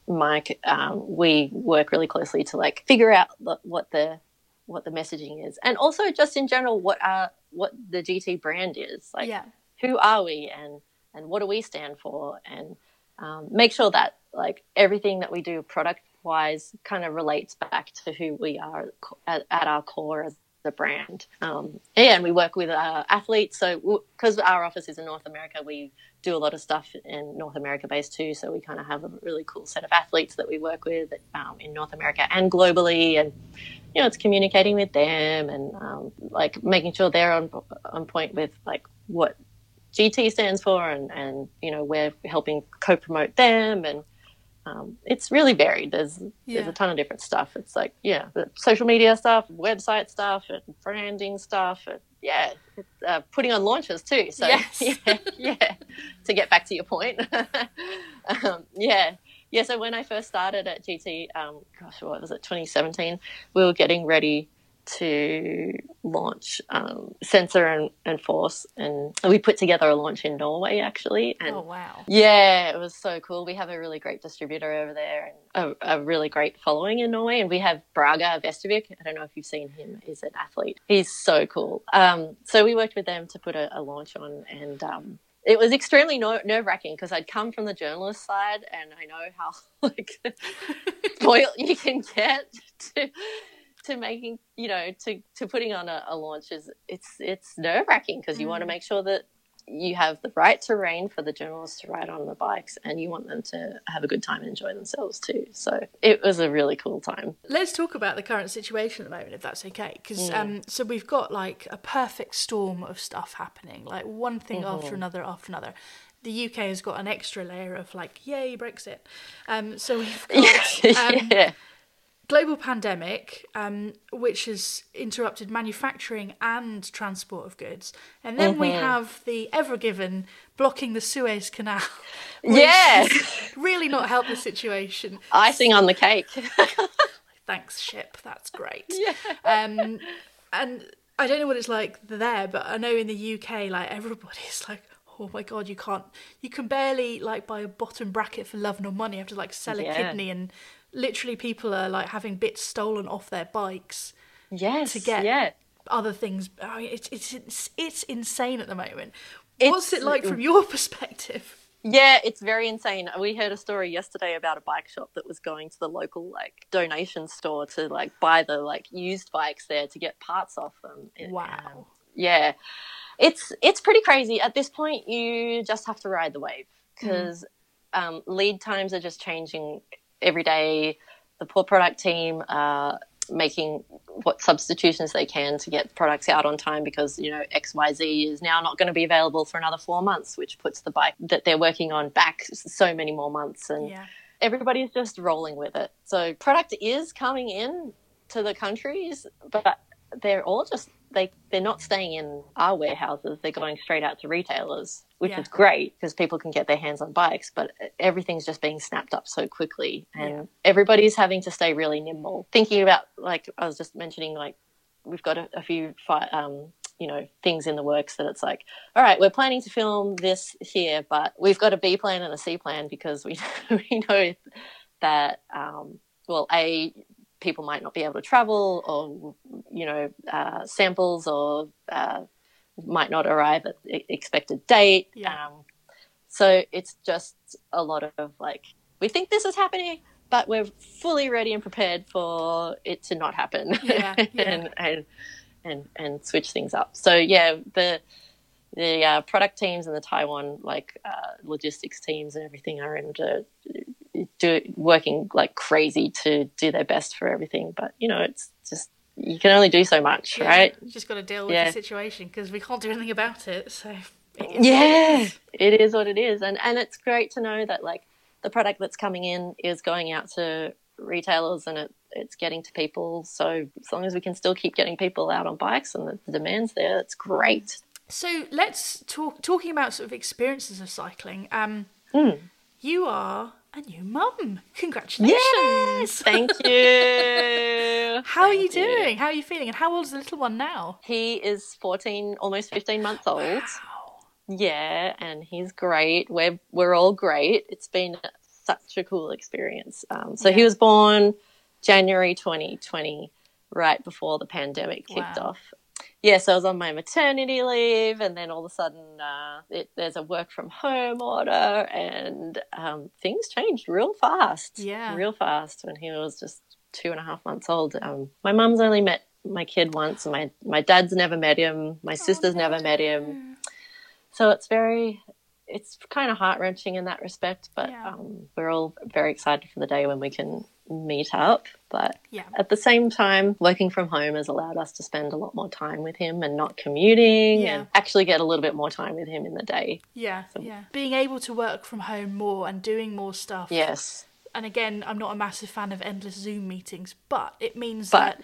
Mike, um, we work really closely to like figure out what the what the messaging is, and also just in general what are what the GT brand is. Like, yeah. who are we, and and what do we stand for, and um, make sure that like everything that we do product wise kind of relates back to who we are at, at our core as the brand. Um, and we work with uh, athletes. So because our office is in North America, we do a lot of stuff in North America based too. So we kind of have a really cool set of athletes that we work with um, in North America and globally, and you know, it's communicating with them and um, like making sure they're on on point with like what GT stands for, and and you know, we're helping co-promote them and um, it's really varied. There's yeah. there's a ton of different stuff. It's like yeah, social media stuff, website stuff, and branding stuff, and yeah, uh, putting on launches too. So yes. yeah, yeah. to get back to your point, um, yeah, yeah. So when I first started at GT, um, gosh, what was it, 2017? We were getting ready to launch um, Sensor and, and, Force, and we put together a launch in Norway actually. And oh wow! Yeah, it was so cool. We have a really great distributor over there and a, a really great following in Norway, and we have Brage Vestavik. I don't know if you've seen him. He's an athlete. He's so cool. Um, so we worked with them to put a, a launch on, and um, it was extremely no- nerve wracking because I'd come from the journalist side, and I know how like spoiled you can get to to making you know to to putting on a, a launch is it's it's nerve wracking because you mm. want to make sure that you have the right terrain for the journalists to ride on the bikes and you want them to have a good time and enjoy themselves too so it was a really cool time let's talk about the current situation at the moment if that's okay because mm. um, so we've got like a perfect storm of stuff happening like one thing mm-hmm. after another after another the UK has got an extra layer of like, yay, Brexit. Um, so we've got um, yeah global pandemic, um, which has interrupted manufacturing and transport of goods, and then mm-hmm. we have the Ever Given blocking the Suez Canal. Yeah, really not helped the situation. Icing on the cake. Thanks, ship. That's great. Yeah. Um, and I don't know what it's like there, but I know in the UK, like everybody's like, oh my god, you can't, you can barely like buy a bottom bracket for love nor money. To like sell a yeah. kidney and literally people are like having bits stolen off their bikes. Yes. To get yeah. other things. I mean, it's, it's it's it's insane at the moment. It's, What's it like from your perspective? Yeah, it's very insane. We heard a story yesterday about a bike shop that was going to the local like donation store to like buy the like used bikes there to get parts off them. Wow. Um, yeah. It's it's pretty crazy. At this point you just have to ride the wave because mm. um, lead times are just changing every day. The poor product team are making what substitutions they can to get products out on time because you know XYZ is now not going to be available for another four months, which puts the bike that they're working on back so many more months and. Yeah. Everybody's just rolling with it. So product is coming in to the countries, but they're all just they they're not staying in our warehouses. They're going straight out to retailers, which yeah. is great because people can get their hands on bikes. But everything's just being snapped up so quickly, and yeah. everybody's having to stay really nimble. Thinking about like I was just mentioning, like we've got a, a few fi- um, you know things in the works that it's like all right we're planning to film this here but we've got a b plan and a c plan because we, we know that um, well a people might not be able to travel or you know uh, samples or uh, might not arrive at the expected date yeah. Um, so it's just a lot of like we think this is happening but we're fully ready and prepared for it to not happen yeah, yeah. and, and and and switch things up so yeah the the uh, product teams and the Taiwan like uh, logistics teams and everything are into do working like crazy to do their best for everything. But you know, it's just you can only do so much, yeah, right? You just got to deal with yeah. the situation because we can't do anything about it. So yeah, it is what it is, and and it's great to know that like the product that's coming in is going out to retailers and it, it's getting to people. So as long as we can still keep getting people out on bikes and the, the demand's there, it's great. So let's talk talking about sort of experiences of cycling. Um, mm. You are a new mum. Congratulations. Yes, thank you. how thank are you doing? You. How are you feeling? And how old is the little one now? He is 14, almost 15 months old. Wow. Yeah, and he's great. We're we're all great. It's been such a cool experience. Um, so Yeah. he was born January 2020, right before the pandemic kicked Wow. off. Yeah, so I was on my maternity leave, and then all of a sudden, uh, it, there's a work from home order, and um, things changed real fast. Yeah. real fast when he was just two and a half months old. Um, my mum's only met my kid once, and my my dad's never met him. My sister's never met him. So it's very, it's kind of heart wrenching in that respect. But Yeah. um, we're all very excited for the day when we can meet up. But Yeah. at the same time, working from home has allowed us to spend a lot more time with him and not commuting Yeah. and actually get a little bit more time with him in the day. Yeah, yeah. Being able to work from home more and doing more stuff. Yes. And again, I'm not a massive fan of endless Zoom meetings, but it means But- that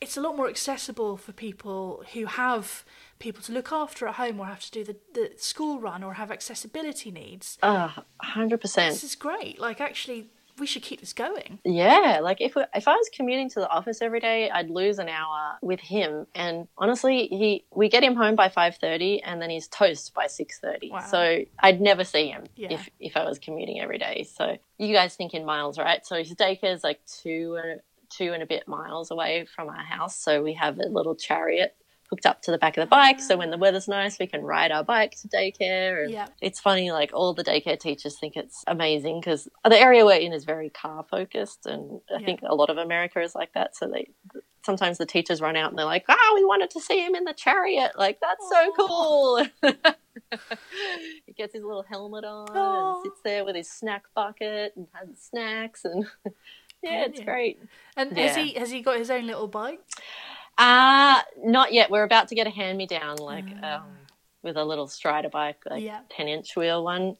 it's a lot more accessible for people who have people to look after at home or have to do the, the school run or have accessibility needs. Uh, 100%. This is great. Like, actually, we should keep this going. Yeah, like if if I was commuting to the office every day, I'd lose an hour with him. And honestly, he we get him home by five thirty, and then he's toast by six thirty. Wow. So I'd never see him Yeah. if if I was commuting every day. So you guys think in miles, right? So his daycare is like two and two and a bit miles away from our house. So we have a little chariot hooked up to the back of the bike. So when the weather's nice, we can ride our bike to daycare. And Yeah. it's funny, like all the daycare teachers think it's amazing because the area we're in is very car focused, and I Yeah. think a lot of America is like that. So they sometimes the teachers run out and they're like, "Ah, we wanted to see him in the chariot. Like that's so cool." he gets his little helmet on Aw. and sits there with his snack bucket and has snacks, and yeah, it's Brilliant. great. And has he has he got his own little bike? Uh not yet. We're about to get a hand me down, like um, with a little strider bike, like Ah. Yeah. ten inch wheel one.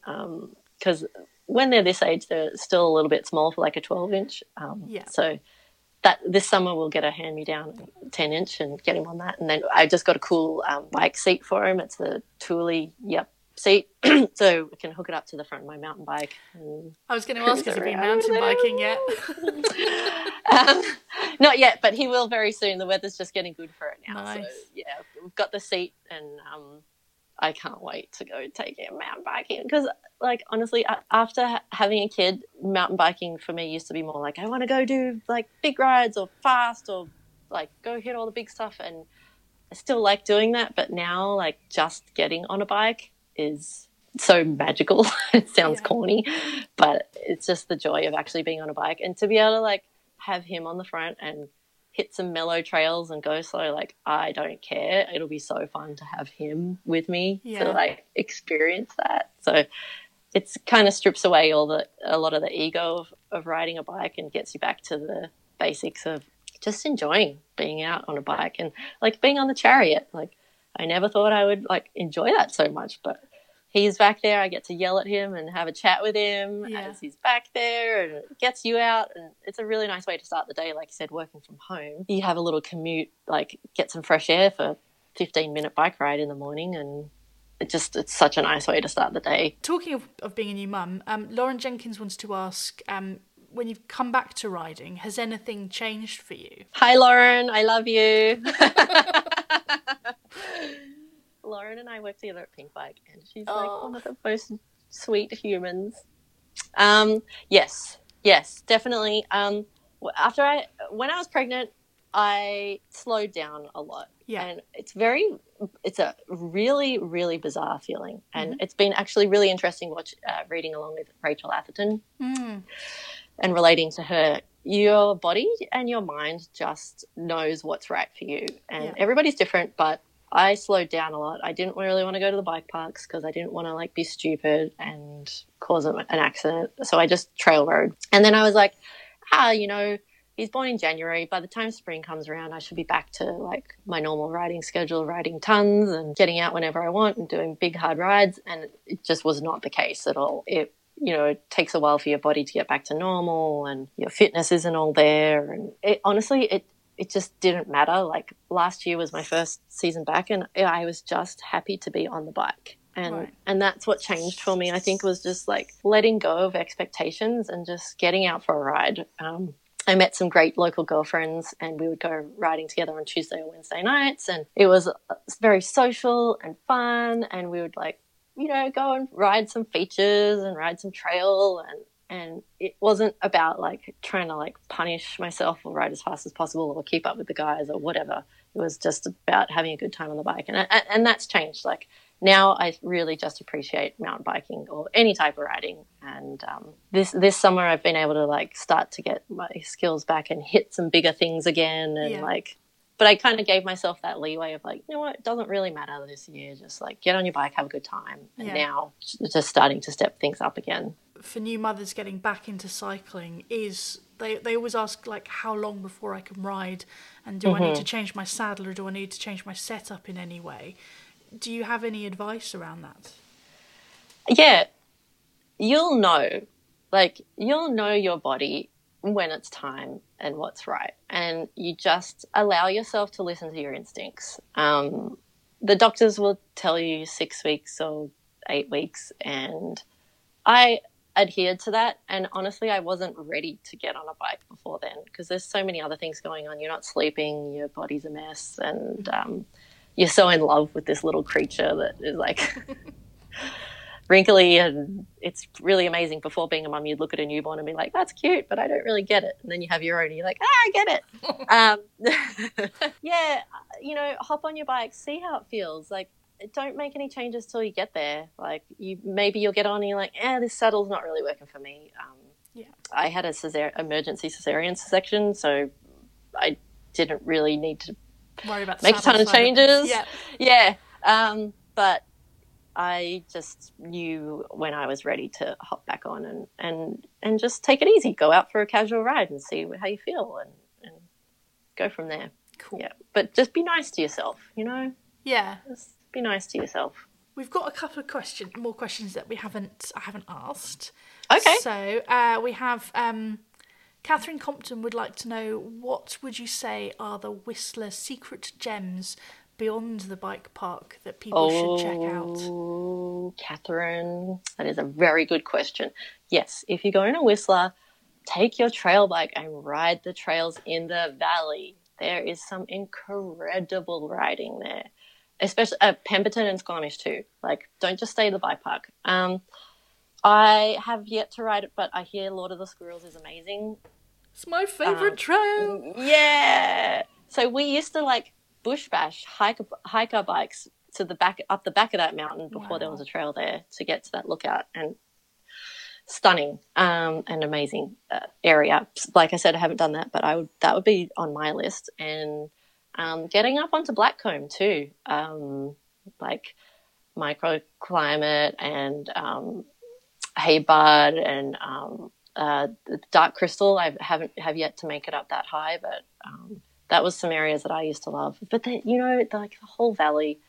Because when they're this age, they're still a little bit small for like a twelve inch. Um, Yeah. So that this summer we'll get a hand me down ten inch and get him on that. And then I just got a cool um, bike seat for him. It's a Thule, yep, seat, so we can hook it up to the front of my mountain bike. And I was going to ask, has he been mountain biking yet? um, not yet, but he will very soon. The weather's just getting good for it now. So Nice. yeah, we've got the seat, and um, I can't wait to go take him mountain biking because, like, honestly, after ha- having a kid, mountain biking for me used to be more like I want to go do like big rides or fast or like go hit all the big stuff, and I still like doing that. But now, like, just getting on a bike is so magical. it sounds Yeah. corny, but it's just the joy of actually being on a bike and to be able to like have him on the front and hit some mellow trails and go slow. Like I don't care. It'll be so fun to have him with me Yeah. to like experience that. So it's kind of strips away all the a lot of the ego of, of riding a bike and gets you back to the basics of just enjoying being out on a bike and like being on the chariot. Like I never thought I would like enjoy that so much, but he's back there. I get to yell at him and have a chat with him Yeah. as he's back there, and it gets you out. And it's a really nice way to start the day. Like you said, working from home, you have a little commute, like get some fresh air for fifteen minute bike ride in the morning, and it just it's such a nice way to start the day. Talking of, of being a new mum, um, Lauren Jenkins wants to ask um, when you've come back to riding, has anything changed for you? Hi, Lauren. I love you. Lauren and I work together at Pinkbike, and she's Oh. like one of the most sweet humans. Um, yes, yes, definitely. Um, after I, when I was pregnant, I slowed down a lot. Yeah. And it's very, it's a really, really bizarre feeling. And it's been actually really interesting watch, uh, reading along with Rachel Atherton Mm. and relating to her your body and your mind just knows what's right for you and Yeah. everybody's different but i slowed down a lot. I didn't really want to go to the bike parks because i didn't want to like be stupid and cause an accident. So i just trail rode. And then i was like ah you know he's born in january. By the time spring comes around i should be back to like my normal riding schedule riding tons and getting out whenever i want and doing big hard rides. And it just was not the case at all. It you know, it takes a while for your body to get back to normal and your fitness isn't all there. And it, honestly, it, it just didn't matter. Like last year was my first season back and I was just happy to be on the bike. And, Right. and that's what changed for me, I think, was just like letting go of expectations and just getting out for a ride. Um, I met some great local girlfriends and we would go riding together on Tuesday or Wednesday nights. And it was uh, very social and fun. And we would like you know, go and ride some features and ride some trail. And and it wasn't about like trying to like punish myself or ride as fast as possible or keep up with the guys or whatever. It was just about having a good time on the bike, and and, and that's changed. Like now, I really just appreciate mountain biking or any type of riding. And um, this this summer, I've been able to like start to get my skills back and hit some bigger things again, and Yeah. like. But I kind of gave myself that leeway of like, you know what, it doesn't really matter this year. Just like get on your bike, have a good time. And Yeah. now, just starting to step things up again. For new mothers getting back into cycling, is they they always ask like how long before I can ride, and do I need to mm-hmm. change my saddle or do I need to change my setup in any way? Do you have any advice around that? yeah, you'll know. Like, you'll know your body when it's time and what's right. And you just allow yourself to listen to your instincts. Um, the doctors will tell you six weeks or eight weeks. And I adhered to that. And honestly, I wasn't ready to get on a bike before then because there's so many other things going on. You're not sleeping, your body's a mess. And, um, you're so in love with this little creature that is like wrinkly and it's really amazing. Before being a mum, you'd look at a newborn and be like, "That's cute," but I don't really get it. And then you have your own, and you're like, "Ah, I get it." um, yeah, you know, hop on your bike, see how it feels. Like, don't make any changes till you get there. Like, you maybe you'll get on and you're like, "Eh, this saddle's not really working for me." Um, Yeah. I had a cesar- emergency cesarean section, so I didn't really need to Worry about make a ton of changes. Yeah. Yeah. Um, but I just knew when I was ready to hop back on and, and, and just take it easy. Go out for a casual ride and see how you feel and, and go from there. Cool. Yeah. But just be nice to yourself, you know? Yeah. Just be nice to yourself. We've got a couple of questions, more questions that we haven't I haven't asked. Okay. So uh, we have um, Catherine Compton would like to know what would you say are the Whistler secret gems beyond the bike park that people should check out? Oh, Catherine, that is a very good question. Yes, if you're going to Whistler, take your trail bike and ride the trails in the valley. There is some incredible riding there, especially at Pemberton and Squamish too. Like, don't just stay at the bike park. Um, I have yet to ride it, but I hear Lord of the Squirrels is amazing. It's my favourite Um, trail. Yeah. So we used to like bush bash, hike hike our bikes to the back up the back of that mountain before there was a trail there to get to that lookout and stunning um, and amazing uh, area. Like I said, I haven't done that, but I would that would be on my list and um, getting up onto Blackcomb too, um, like microclimate and um, Hey Bud and um, uh, Dark Crystal. I haven't have yet to make it up that high, but um, that was some areas that I used to love. But the, you know, like the whole valley,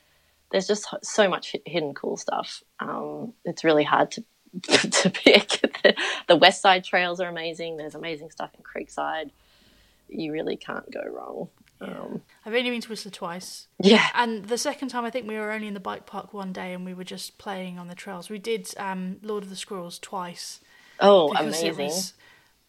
there's just so much hidden cool stuff. Um, it's really hard to to pick. The, the West Side trails are amazing. There's amazing stuff in Creekside. You really can't go wrong. Um, I've only been to Whistler twice. yeah. And the second time, I think we were only in the bike park one day and we were just playing on the trails. We did um, Lord of the Squirrels twice. Oh, because it amazing. was-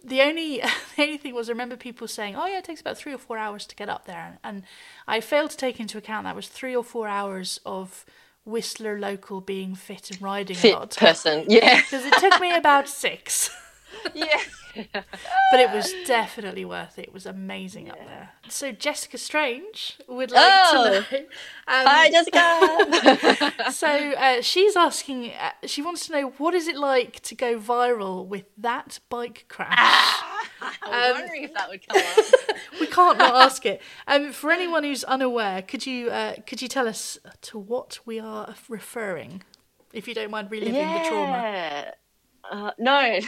the only the only thing was I remember people saying, "Oh yeah, it takes about three or four hours to get up there," and I failed to take into account that was three or four hours of Whistler local being fit and riding a Fit lot person. Yeah. because it took me about six, yeah. but it was definitely worth it. It was amazing up there. So Jessica Strange would like Oh. to know. Um, Hi, Jessica. so uh, she's asking. Uh, she wants to know what is it like to go viral with that bike crash. I was wondering if that would come up. we can't not ask it. Um, for anyone who's unaware, could you uh, could you tell us to what we are referring, if you don't mind reliving the trauma? Uh, no.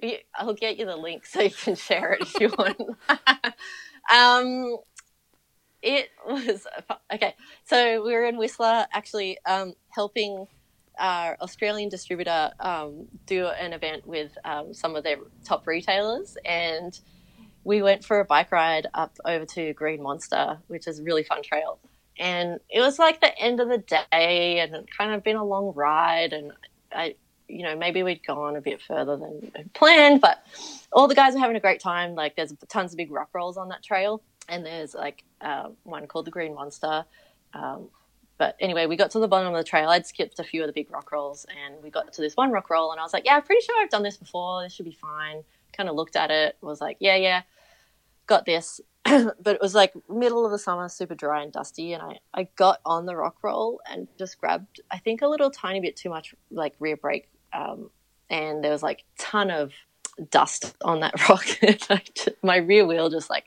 I'll get you the link so you can share it if you want. um, it was okay. So we were in Whistler, actually um, helping our Australian distributor um, do an event with um, some of their top retailers, and we went for a bike ride up over to Green Monster, which is a really fun trail. And it was like the end of the day, and it kind of been a long ride, and I, you know, maybe we'd gone a bit further than planned, but all the guys are having a great time. Like, there's tons of big rock rolls on that trail, and there's like uh, one called the Green Monster. Um, But anyway, we got to the bottom of the trail. I'd skipped a few of the big rock rolls, and we got to this one rock roll, and I was like, "Yeah, I'm pretty sure I've done this before. This should be fine." Kind of looked at it, was like, "Yeah, yeah, got this." but it was like middle of the summer, super dry and dusty, and I I got on the rock roll and just grabbed, I think, a little tiny bit too much like rear brake, um, and there was like ton of dust on that rock. my rear wheel just like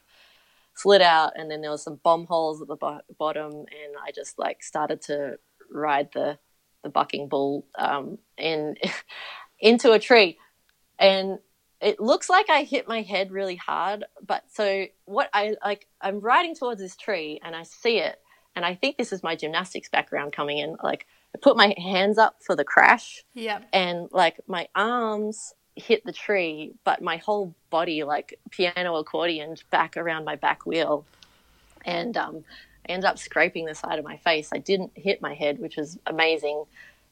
slid out, and then there was some bomb holes at the bo- bottom, and I just like started to ride the the bucking bull um, in into a tree, and it looks like I hit my head really hard. But so what I like, I'm riding towards this tree, and I see it, and I think this is my gymnastics background coming in. Like I put my hands up for the crash, yeah, and like my arms hit the tree, but my whole body like piano accordioned back around my back wheel, and um, I ended up scraping the side of my face. I didn't hit my head, which was amazing,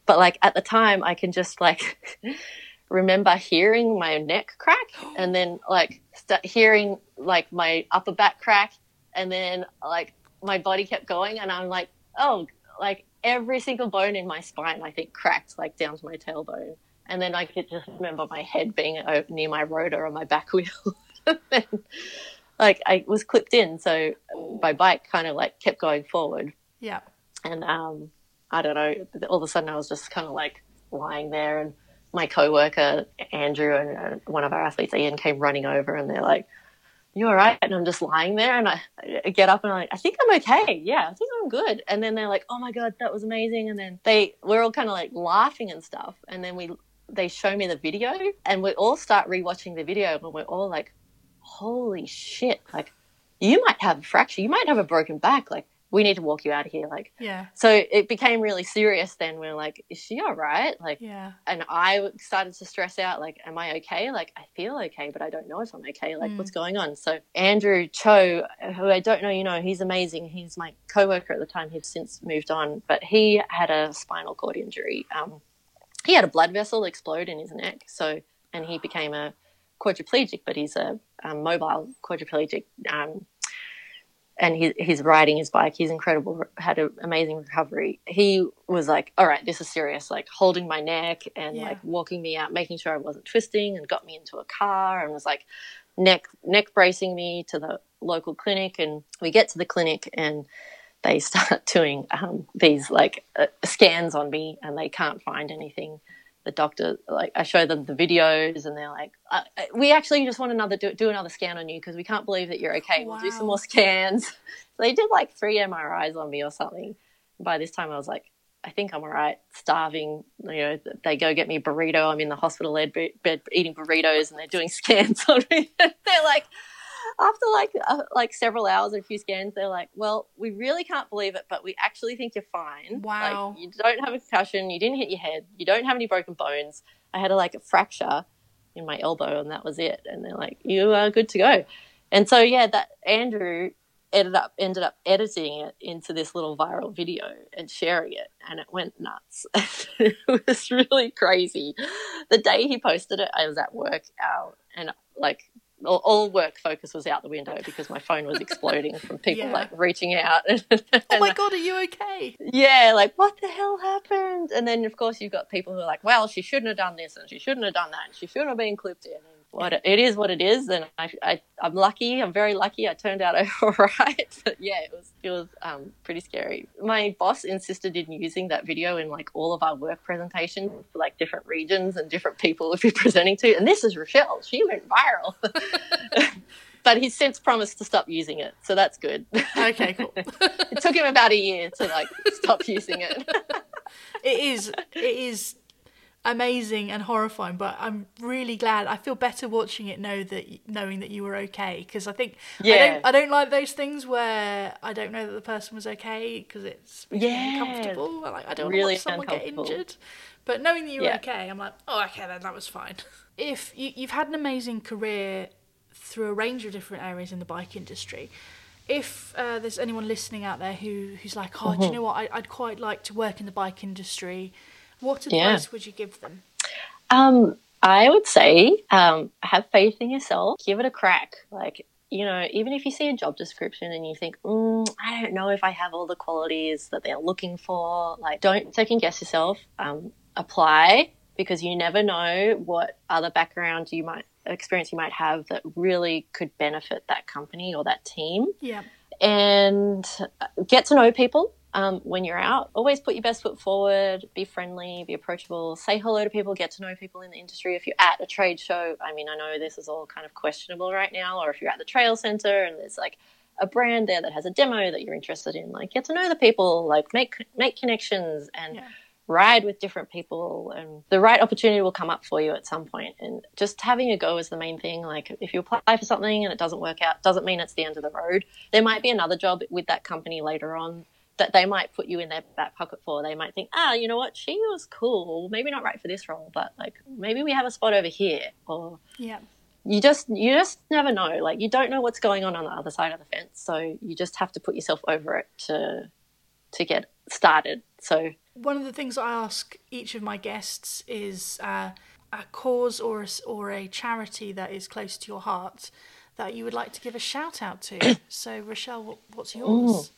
but like at the time, I can just like remember hearing my neck crack, and then like start hearing like my upper back crack, and then like my body kept going, and I'm like, oh, like every single bone in my spine, I think cracked like down to my tailbone and then I could just remember my head being near my rotor on my back wheel. like I was clipped in, so my bike kind of like kept going forward. Yeah. And um, I don't know. All of a sudden, I was just kind of like lying there, and my coworker Andrew and uh, one of our athletes Ian came running over, and they're like, "You all right?" And I'm just lying there, and I, I get up and I'm like, "I think I'm okay. Yeah, I think I'm good." And then they're like, "Oh my god, that was amazing!" And then they we're all kind of like laughing and stuff, and then we they show me the video and we all start rewatching the video and we're all like, holy shit, like you might have a fracture, you might have a broken back, like we need to walk you out of here. Like, yeah. So it became really serious then. We are like, is she all right? Like, yeah. And I started to stress out, like, am I okay? Like, I feel okay, but I don't know if I'm okay. Like, mm. what's going on? So Andrew Cho, who I don't know, you know, he's amazing. He's my coworker at the time. He's since moved on, but he had a spinal cord injury. Um, he had a blood vessel explode in his neck. So, and he became a quadriplegic, but he's a, a mobile quadriplegic. Um, and he, he's riding his bike. He's incredible. Had an amazing recovery. He was like, "All right, this is serious." Like holding my neck and yeah. like walking me out, making sure I wasn't twisting, and got me into a car and was like neck neck bracing me to the local clinic. And we get to the clinic and they start doing um, these like uh, scans on me and they can't find anything. The doctor, like, I show them the videos and they're like, uh, uh "We actually just want another do, do another scan on you because we can't believe that you're okay. Wow. We'll do some more scans." so they did like three MRIs on me or something. By this time, I was like, I think I'm all right. Starving, you know, they go get me a burrito. I'm in the hospital bed eating burritos, and they're doing scans on me. they're like, after like uh, like several hours and a few scans, they're like, "Well, we really can't believe it, but we actually think you're fine. Wow, like, you don't have a concussion, you didn't hit your head, you don't have any broken bones. I had a like a fracture in my elbow, and that was it. And they're like, you are good to go. And so yeah, that Andrew ended up ended up editing it into this little viral video and sharing it and it went nuts it was really crazy the day he posted it i was at work out and like all, all, work focus was out the window because my phone was exploding from people yeah. like reaching out. oh my god, are you okay? Yeah, like what the hell happened? And then of course you've got people who are like, well, she shouldn't have done this and she shouldn't have done that and she shouldn't have been clipped in. What it is, what it is, and I, I, am lucky. I'm very lucky. I turned out all right. But yeah, it was it was um, pretty scary. My boss insisted in using that video in like all of our work presentations for like different regions and different people if you're presenting to. And this is Rochelle. She went viral. but he's since promised to stop using it, so that's good. Okay, cool. it took him about a year to like stop using it. it is. It is amazing and horrifying but i'm really glad i feel better watching it know that knowing that you were okay because i think yeah. i don't i don't like those things where i don't know that the person was okay because it's yeah uncomfortable like i don't really want someone get injured but knowing that you were yeah. okay i'm like oh okay then that was fine if you, you've had an amazing career through a range of different areas in the bike industry if uh, there's anyone listening out there who who's like oh mm-hmm. do you mm-hmm. know what I, i'd quite like to work in the bike industry what advice yeah. would you give them? Um, I would say um, have faith in yourself. Give it a crack. Like you know, even if you see a job description and you think, mm, I don't know if I have all the qualities that they're looking for, like, don't second guess yourself. Um, apply because you never know what other background you might experience you might have that really could benefit that company or that team. Yeah. And get to know people um, when you're out. Always put your best foot forward, be friendly, be approachable, say hello to people, get to know people in the industry. If you're at a trade show, I mean, I know this is all kind of questionable right now, or if you're at the trail center and there's like a brand there that has a demo that you're interested in, like get to know the people, like make make connections and yeah. ride with different people and the right opportunity will come up for you at some point. point and just having a go is the main thing like if you apply for something and it doesn't work out doesn't mean it's the end of the road there might be another job with that company later on that they might put you in their back pocket for. They might think, ah, you know what, she was cool. Maybe not right for this role, but like maybe we have a spot over here. Or yeah, you just you just never know. Like you don't know what's going on on the other side of the fence, so you just have to put yourself over it to to get started. So one of the things I ask each of my guests is uh, a cause or a, or a charity that is close to your heart that you would like to give a shout out to. so Rochelle, what, what's yours?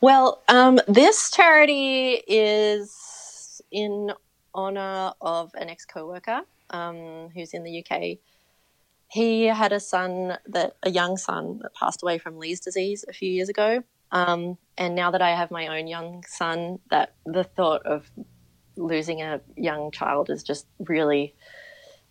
Well, um, this charity is in honor of an ex coworker um, who's in the UK. He had a son that a young son that passed away from Leigh disease a few years ago. Um, and now that I have my own young son, that the thought of losing a young child is just really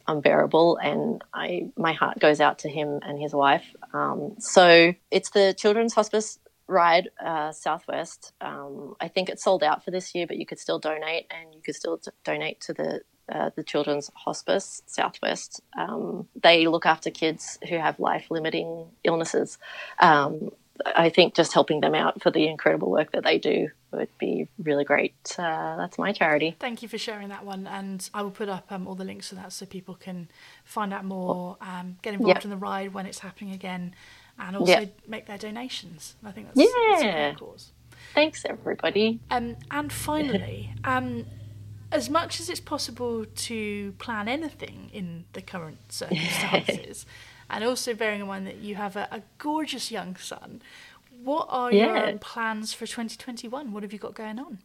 unbearable and I my heart goes out to him and his wife. Um, so it's the Children's Hospice ride uh, Southwest. Um, I think it's sold out for this year, but you could still donate, and you could still t- donate to the uh, the Children's Hospice Southwest. Um, they look after kids who have life limiting illnesses. Um, I think just helping them out for the incredible work that they do would be really great. Uh, that's my charity. Thank you for sharing that one, and I will put up um, all the links to that so people can find out more, um, get involved yep. in the ride when it's happening again, and also make their donations. I think that's, yeah. That's cause. Thanks, everybody. Um, and finally, um, as much as it's possible to plan anything in the current circumstances, and also bearing in mind that you have a, a gorgeous young son, what are yeah. your plans for 2021? What have you got going on?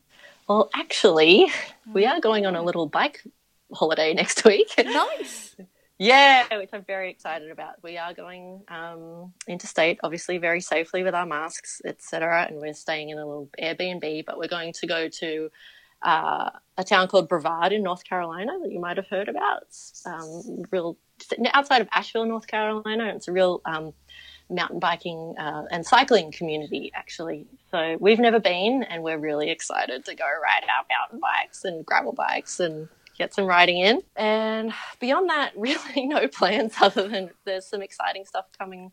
Well, actually, we are going on a little bike holiday next week. Nice. Yeah, which I'm very excited about. We are going um, interstate, obviously very safely with our masks, etc. And we're staying in a little Airbnb, but we're going to go to uh, a town called Brevard in North Carolina that you might have heard about. Um, real outside of Asheville, North Carolina. It's a real um, mountain biking uh, and cycling community, actually. So we've never been, and we're really excited to go ride our mountain bikes and gravel bikes and get some riding in. And beyond that, really no plans other than there's some exciting stuff coming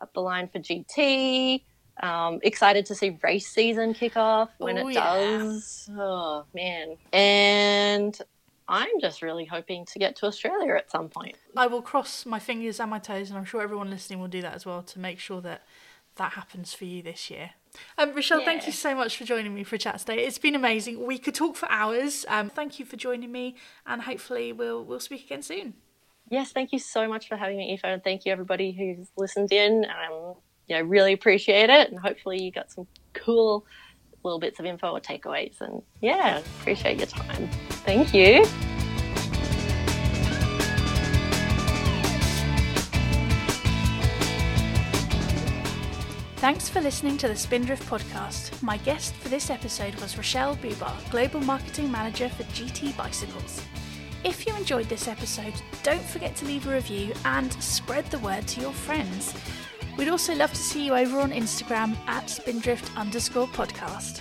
up the line for GT. Um, excited to see race season kick off when Ooh, it does. Yeah. Oh man. And I'm just really hoping to get to Australia at some point. I will cross my fingers and my toes, and I'm sure everyone listening will do that as well to make sure that that happens for you this year. Um, Rochelle, yeah. thank you so much for joining me for a chat today. It's been amazing. We could talk for hours. Um, thank you for joining me, and hopefully we'll we'll speak again soon. Yes, thank you so much for having me, Aoife, and thank you everybody who's listened in. Um, yeah, really appreciate it, and hopefully you got some cool little bits of info or takeaways. And yeah, appreciate your time. Thank you. Thanks for listening to the Spindrift podcast. My guest for this episode was Rochelle Bubar, Global Marketing Manager for GT Bicycles. If you enjoyed this episode, don't forget to leave a review and spread the word to your friends. We'd also love to see you over on Instagram at spindrift underscore podcast.